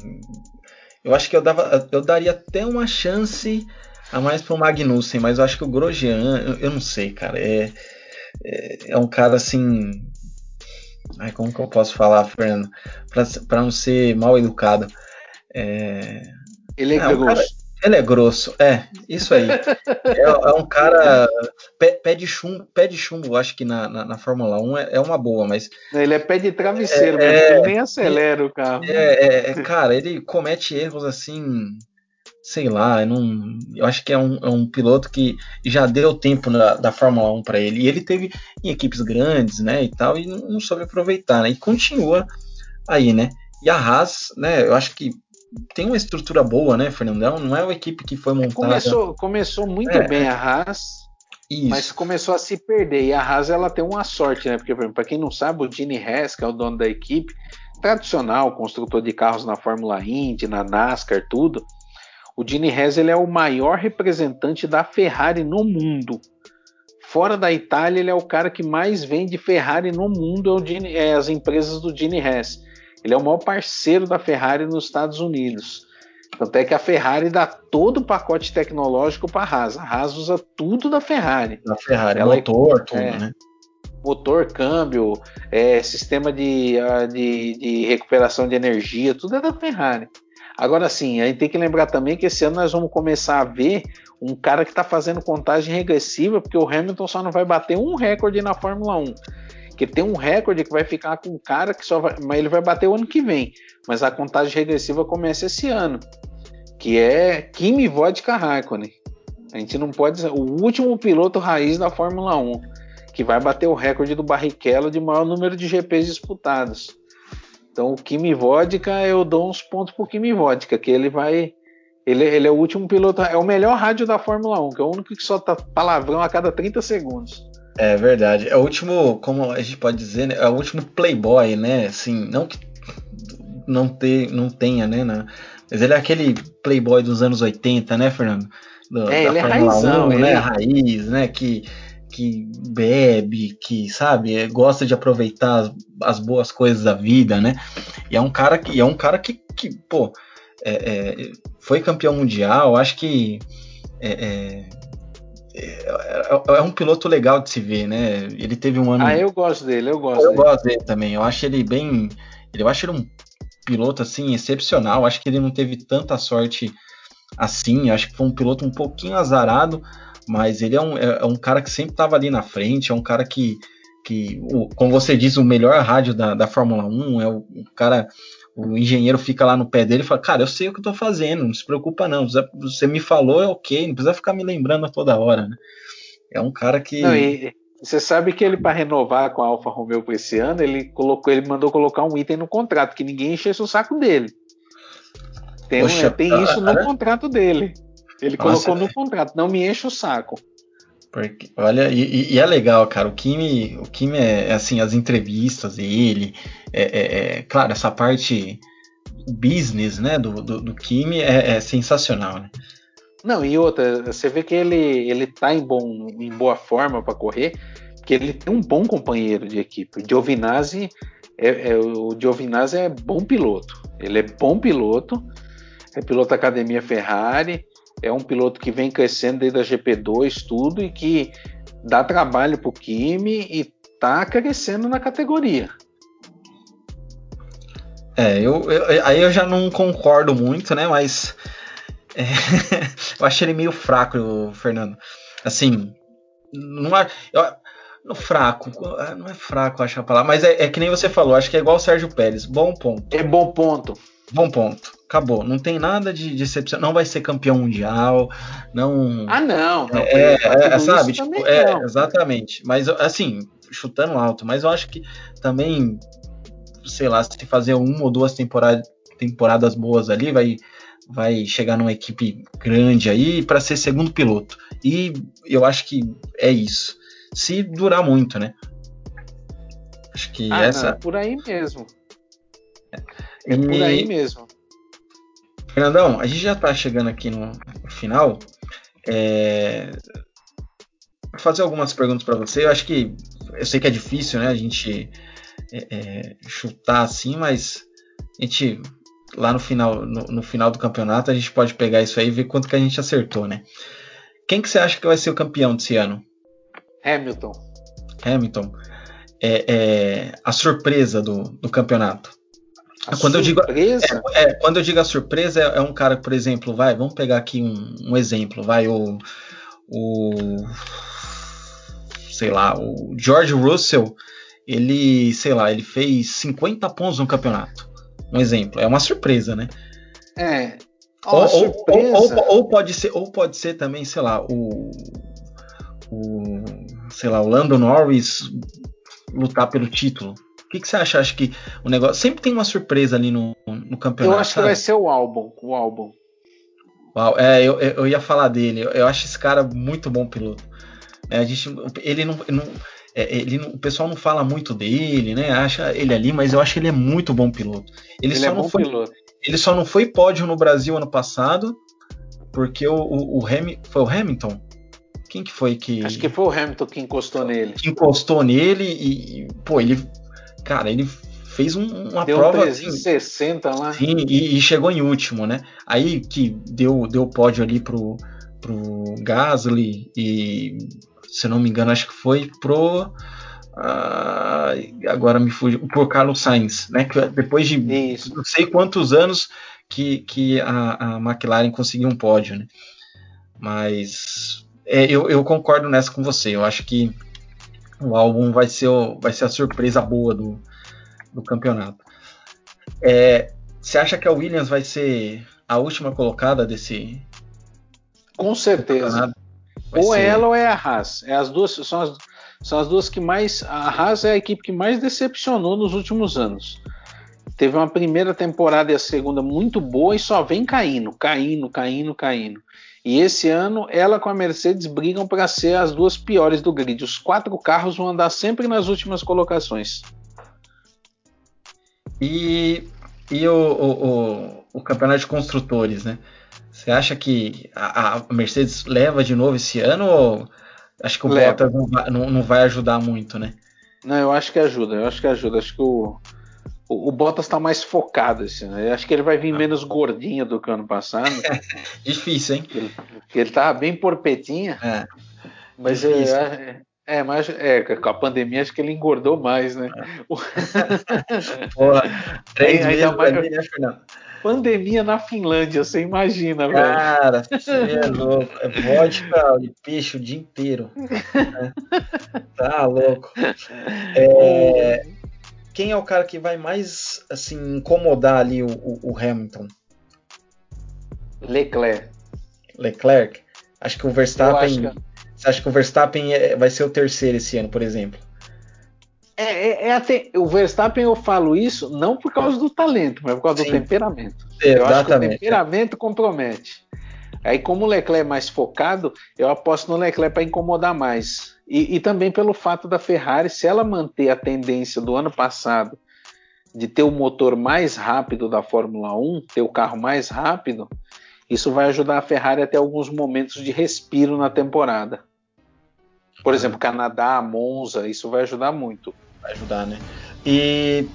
eu acho que eu, dava, eu daria até uma chance a mais pro Magnussen, mas eu acho que o Grosjean, eu, eu não sei, cara, é, é, é, um cara assim. Ai, como que eu posso falar, Fernando? Para não ser mal educado. É, ele é, é. Um cara, ele é grosso, é, isso aí. é, é, um cara. Pé, pé, de chumbo, pé de chumbo, acho que na, na, na Fórmula 1 é, é, uma boa, mas. Ele é pé de travesseiro, é, ele nem acelera o carro. É, é, é, cara, ele comete erros assim. sei lá, eu, não, eu acho que é um, é um, piloto que já deu tempo na, da Fórmula 1 para ele. E ele teve em equipes grandes, né, e tal, e não, não soube aproveitar, né? E continua aí, né? E a Haas, né, eu acho que tem uma estrutura boa, né, Fernandão? Não é uma equipe que foi montada. Começou, começou muito é, bem a Haas, isso. mas começou a se perder. E a Haas ela tem uma sorte, né? Porque, para quem não sabe, o Gene Hess, que é o dono da equipe, tradicional, construtor de carros na Fórmula Indy, na NASCAR, tudo. O Gene Hess ele é o maior representante da Ferrari no mundo. Fora da Itália, ele é o cara que mais vende Ferrari no mundo, é, Gene, é as empresas do Gene Hess. Ele é o maior parceiro da Ferrari nos Estados Unidos. Tanto é que a Ferrari dá todo o pacote tecnológico para a Haas. A Haas usa tudo da Ferrari. Da Ferrari, Ela é motor, é, tudo, é, né? Motor, câmbio, é, sistema de, ah, de, de, recuperação de energia, tudo é da Ferrari. Agora sim, a gente tem que lembrar também que esse ano nós vamos começar a ver um cara que está fazendo contagem regressiva, porque o Hamilton só não vai bater um recorde na Fórmula 1 que tem um recorde que vai ficar com um cara que só vai, mas ele vai bater o ano que vem, mas a contagem regressiva começa esse ano, que é Kimi Vodka Raikkonen. A gente não pode o último piloto raiz da Fórmula 1, que vai bater o recorde do Barrichello de maior número de GPs disputados. Então o Kimi Vodka, eu dou uns pontos pro Kimi Vodka, que ele vai ele, ele, é o último piloto, é o melhor rádio da Fórmula 1, que é o único que solta palavrão a cada 30 segundos. É verdade. É o último, como a gente pode dizer, né? é o último playboy, né? Assim, não que não, ter, não tenha, né? Na, mas ele é aquele playboy dos anos 80, né, Fernando? Do, é, ele é raizão, 1, né? ele... né? Raiz, né? Que, que bebe, que, sabe, gosta de aproveitar as, as, boas coisas da vida, né? E é um cara que, é um cara que, que pô, é, é, foi campeão mundial, acho que é, é é, é, um piloto legal de se ver, né? Ele teve um ano. Ah, eu gosto dele, eu gosto. Eu dele. gosto dele também. Eu acho ele bem. Eu acho ele um piloto assim excepcional. Eu acho que ele não teve tanta sorte assim. Eu acho que foi um piloto um pouquinho azarado, mas ele é um, é, é um cara que sempre estava ali na frente. É um cara que, que o, como você diz, o melhor rádio da, da Fórmula 1. É o, o cara o engenheiro fica lá no pé dele e fala: Cara, eu sei o que eu tô fazendo, não se preocupa não. Você me falou, é ok, não precisa ficar me lembrando a toda hora. Né? É um cara que. Não, e você sabe que ele, para renovar com a Alfa Romeo para esse ano, ele colocou, ele mandou colocar um item no contrato, que ninguém enchesse o saco dele. Tem, Poxa, um, tem cara, isso no contrato dele. Ele Nossa, colocou no contrato, não me enche o saco. Porque, olha, e, e, é legal, cara. O Kimi, o Kimi é, é assim, as entrevistas dele, é, é, é, claro, essa parte business, né, do, do, do Kimi é, é, sensacional, né? Não, e outra, você vê que ele, ele tá em, bom, em boa forma para correr, porque ele tem um bom companheiro de equipe. O Giovinazzi é, é, o Giovinazzi é bom piloto. Ele é bom piloto, é piloto da Academia Ferrari, é um piloto que vem crescendo desde a GP2, tudo, e que dá trabalho para o Kimi e tá crescendo na categoria. É, eu, eu, aí eu já não concordo muito, né? Mas é, eu acho ele meio fraco, Fernando. Assim, não é, eu, no fraco, não é fraco, acho a palavra, mas é, é, que nem você falou, acho que é igual o Sérgio Pérez, bom ponto. É bom ponto. Bom ponto. Acabou. Não tem nada de decepção. Não vai ser campeão mundial. Não. Ah, não. não é, é, é sabe? Tipo, é, exatamente. Mas, assim, chutando alto. Mas eu acho que também, sei lá, se fazer uma ou duas temporadas, temporadas boas ali, vai, vai chegar numa equipe grande aí para ser segundo piloto. E eu acho que é isso. Se durar muito, né? Acho que ah, essa. Não, é por aí mesmo. É e... por aí mesmo. Fernandão, a gente já está chegando aqui no, final. É... Vou fazer algumas perguntas para você. Eu acho que eu sei que é difícil, né? A gente é, é, chutar assim, mas a gente lá no final, no, no, final do campeonato a gente pode pegar isso aí e ver quanto que a gente acertou, né? Quem que você acha que vai ser o campeão desse ano? Hamilton. Hamilton. É, é a surpresa do, do campeonato. A quando eu digo é, é, quando eu digo a surpresa é, é, um cara, por exemplo, vai, vamos pegar aqui um, um, exemplo, vai o o sei lá, o George Russell, ele, sei lá, ele fez 50 pontos no campeonato. Um exemplo, é uma surpresa, né? É. Ou, ou, ou, ou, pode ser, ou pode ser também, sei lá, o, o sei lá, o Lando Norris lutar pelo título. O que, que você acha? Acho que o negócio sempre tem uma surpresa ali no, no campeonato. Eu acho sabe? que vai ser o álbum, o álbum. Uau, é, eu, eu ia falar dele. Eu, acho esse cara muito bom piloto. É, a gente, ele não, não é, ele, o pessoal não fala muito dele, né? Acha ele ali, mas eu acho que ele é muito bom piloto. Ele, ele só é não foi, piloto. Ele só não foi pódio no Brasil ano passado, porque o, o, o Ham, foi o Hamilton. Quem que foi que. Acho que foi o Hamilton que encostou nele. Que encostou nele e, pô, ele. Cara, ele fez um, uma deu prova. Deu 360 assim, lá. Sim, e, e, chegou em último, né? Aí que deu, deu pódio ali pro, pro Gasly e, se não me engano, acho que foi pro. Uh, agora me fugiu, por Carlos Sainz, né? Que depois de Isso. não sei quantos anos que, que a, a McLaren conseguiu um pódio, né? Mas é, eu, eu, concordo nessa com você. Eu acho que o álbum vai ser, vai ser a surpresa boa do, do campeonato. É, você acha que a Williams vai ser a última colocada desse? Com certeza. Ou ser... ela ou é a Haas. É as duas, são, as, são as duas que mais. A Haas é a equipe que mais decepcionou nos últimos anos. Teve uma primeira temporada e a segunda muito boa e só vem caindo, caindo, caindo, caindo. E esse ano ela com a Mercedes brigam para ser as duas piores do grid. Os quatro carros vão andar sempre nas últimas colocações. E, e o, o, o, o campeonato de construtores, né? Você acha que a, a, Mercedes leva de novo esse ano ou acho que o leva. Bottas não vai, não, não vai ajudar muito, né? Não, eu acho que ajuda, eu acho que ajuda. Acho que o, o, o Bottas está mais focado esse ano. Eu acho que ele vai vir ah. menos gordinho do que o ano passado. Difícil, hein? Ele, ele tava bem porpetinha. É. Mas é, é, é, mas é, com a pandemia acho que ele engordou mais, né? É. Porra, três meses mais, né, Fernando? Pandemia na Finlândia, você imagina, velho. Cara, você é louco. É vodka e peixe o dia inteiro. É. Tá louco. É, quem é o cara que vai mais assim incomodar ali o, o, o Hamilton? Leclerc. Leclerc? Acho que o Verstappen. Que... Você acha que o Verstappen é, vai ser o terceiro esse ano, por exemplo? É, é, é, até, o Verstappen eu falo isso não por causa do talento, mas por causa Sim. do temperamento. Exatamente. Eu acho que o temperamento compromete. Aí, como o Leclerc é mais focado, eu aposto no Leclerc para incomodar mais. E, e, também pelo fato da Ferrari, se ela manter a tendência do ano passado de ter o motor mais rápido da Fórmula 1, ter o carro mais rápido, isso vai ajudar a Ferrari até alguns momentos de respiro na temporada. Por exemplo, Canadá, Monza, isso vai ajudar muito. Vai ajudar, né? E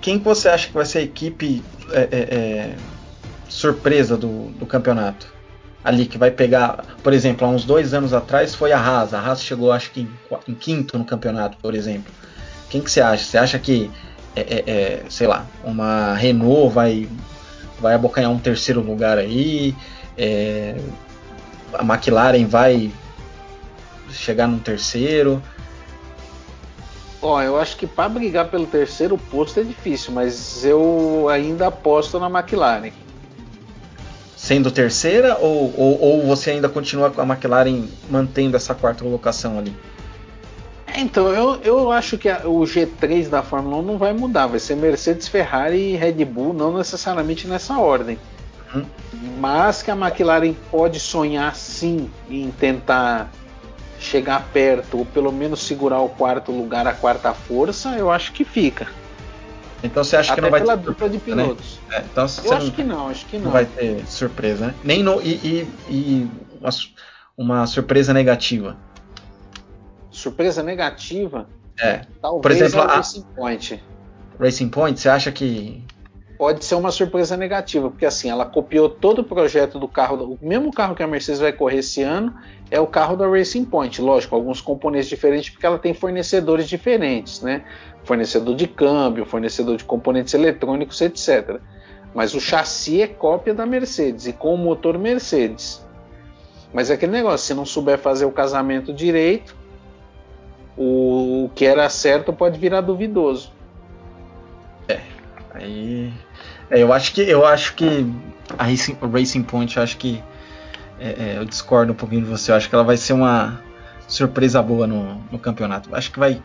quem você acha que vai ser a equipe é, é, é, surpresa do, do campeonato? Ali que vai pegar, por exemplo, há uns dois anos atrás foi a Haas. A Haas chegou, acho que em, em quinto no campeonato, por exemplo. Quem que você acha? Você acha que, é, é, é, sei lá, uma Renault vai, vai abocanhar um terceiro lugar aí? É, a McLaren vai chegar num terceiro? Ó, eu acho que para brigar pelo terceiro posto é difícil, mas eu ainda aposto na McLaren. Sendo terceira ou, ou, ou você ainda continua com a McLaren mantendo essa quarta colocação ali? É, então, eu, eu acho que a, o G3 da Fórmula 1 não vai mudar, vai ser Mercedes, Ferrari e Red Bull, não necessariamente nessa ordem. Uhum. Mas que a McLaren pode sonhar sim em tentar chegar perto, ou pelo menos segurar o quarto lugar, a quarta força, eu acho que fica. Então você acha Até que não vai pela ter dupla de pilotos. Né? É, então eu acho que não, acho que não. Não vai ter surpresa, né? Nem no, e, e, e uma, uma, surpresa negativa. Surpresa negativa? É. Talvez Por exemplo, a Racing Point. Racing Point, você acha que pode ser uma surpresa negativa, porque assim, ela copiou todo o projeto do carro, o mesmo carro que a Mercedes vai correr esse ano é o carro da Racing Point, lógico, alguns componentes diferentes, porque ela tem fornecedores diferentes, né? Fornecedor de câmbio, fornecedor de componentes eletrônicos, etc. Mas o chassi é cópia da Mercedes e com o motor Mercedes. Mas é aquele negócio, se não souber fazer o casamento direito, o que era certo pode virar duvidoso. É, aí É, eu acho que eu acho que a Racing, Racing Point, eu acho que é, é, eu discordo um pouquinho de você. Eu acho que ela vai ser uma surpresa boa no, no campeonato. Eu acho que vai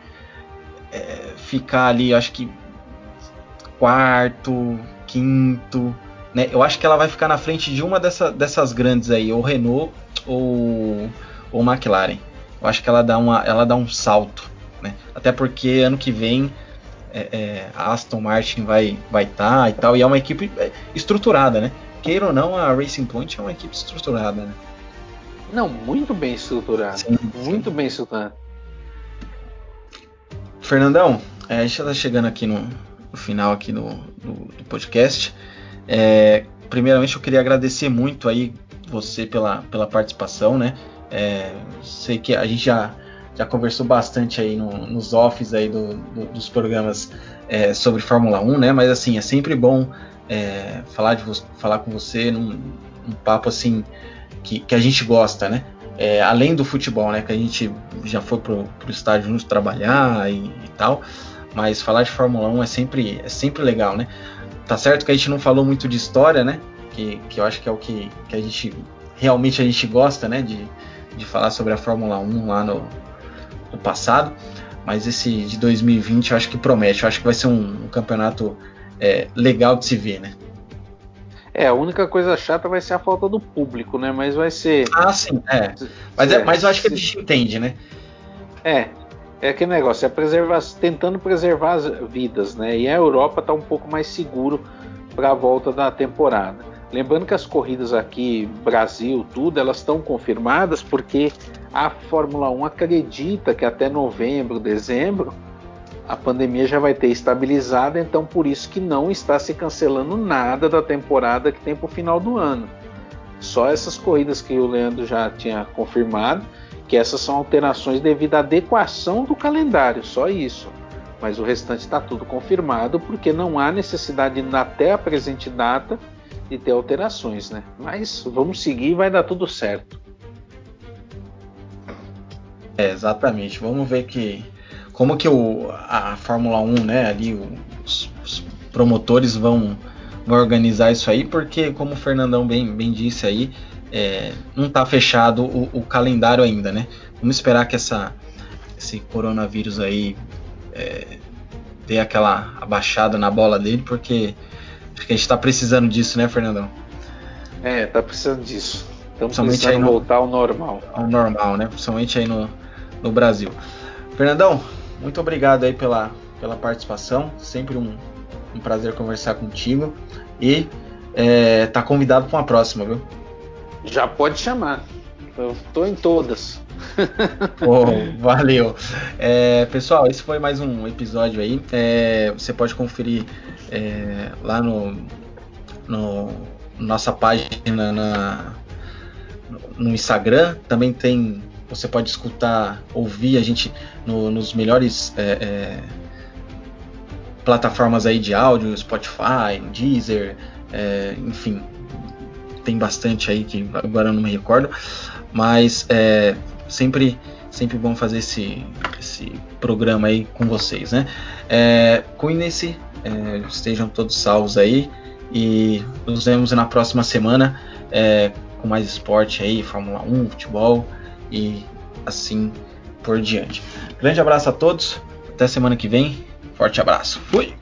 é, ficar ali, acho que quarto, quinto, né? Eu acho que ela vai ficar na frente de uma dessa, dessas grandes aí, ou Renault ou, ou McLaren. Eu acho que ela dá, uma, ela dá um salto, né? Até porque ano que vem é, é, a Aston Martin vai vai estar tá e tal, e é uma equipe é, estruturada, né? Queira ou não, a Racing Point é uma equipe estruturada, né? Não, muito bem estruturada. Sim, muito sim. bem estruturada. Fernandão, é, a gente já está chegando aqui no, no, final aqui do, do, do podcast. É, primeiramente eu queria agradecer muito aí você pela, pela participação, né? É, sei que a gente já, já conversou bastante aí no, nos offs aí do, do, dos programas é, sobre Fórmula 1, né? Mas assim, é sempre bom é, falar, de, falar com você num, papo assim que, que, a gente gosta, né? É, além do futebol, né? Que a gente já foi pro, pro estádio juntos trabalhar e, e, tal, mas falar de Fórmula 1 é sempre, é sempre legal, né? Tá certo que a gente não falou muito de história, né? Que, que eu acho que é o que, que a gente realmente a gente gosta, né? De, de falar sobre a Fórmula 1 lá no, no passado. Mas esse de 2020 eu acho que promete. Eu acho que vai ser um, um campeonato é, legal de se ver, né? É, a única coisa chata vai ser a falta do público, né? Mas vai ser. Ah, sim, é. Mas, é, mas eu acho que a gente entende, né? É. É aquele negócio, é preservar, tentando preservar as vidas, né? E a Europa está um pouco mais seguro para a volta da temporada. Lembrando que as corridas aqui, Brasil, tudo, elas estão confirmadas porque a Fórmula 1 acredita que até novembro, dezembro, a pandemia já vai ter estabilizado, então por isso que não está se cancelando nada da temporada que tem para o final do ano. Só essas corridas que o Leandro já tinha confirmado, que essas são alterações devido à adequação do calendário, só isso. Mas o restante está tudo confirmado, porque não há necessidade até a presente data de ter alterações, né? Mas vamos seguir, vai dar tudo certo. É, exatamente. Vamos ver que como que o, a Fórmula 1, né, ali os, os, promotores vão, vão organizar isso aí, porque como o Fernandão bem, bem disse aí, é, não está fechado o, o, calendário ainda, né? Vamos esperar que essa, esse coronavírus aí é, dê aquela abaixada na bola dele, porque acho que a gente está precisando disso, né, Fernandão? É, tá precisando disso. Estamos precisando aí no, voltar ao normal. Ao normal, né? Principalmente aí no, no Brasil. Fernandão, muito obrigado aí pela, pela participação. Sempre um, um prazer conversar contigo. E é, tá convidado para uma próxima, viu? Já pode chamar. Eu tô em todas. oh, valeu. É, pessoal, esse foi mais um episódio aí. É, você pode conferir é, lá no, no nossa página na, no Instagram. Também tem você pode escutar, ouvir a gente no, nos melhores é, é, plataformas aí de áudio, Spotify, Deezer, é, enfim, tem bastante aí que agora eu não me recordo, mas é sempre sempre bom fazer esse, esse programa aí com vocês, né? É, Cuidem-se, é, estejam todos salvos aí e nos vemos na próxima semana é, com mais esporte aí, Fórmula 1, futebol e assim por diante. Grande abraço a todos, até semana que vem, forte abraço, fui!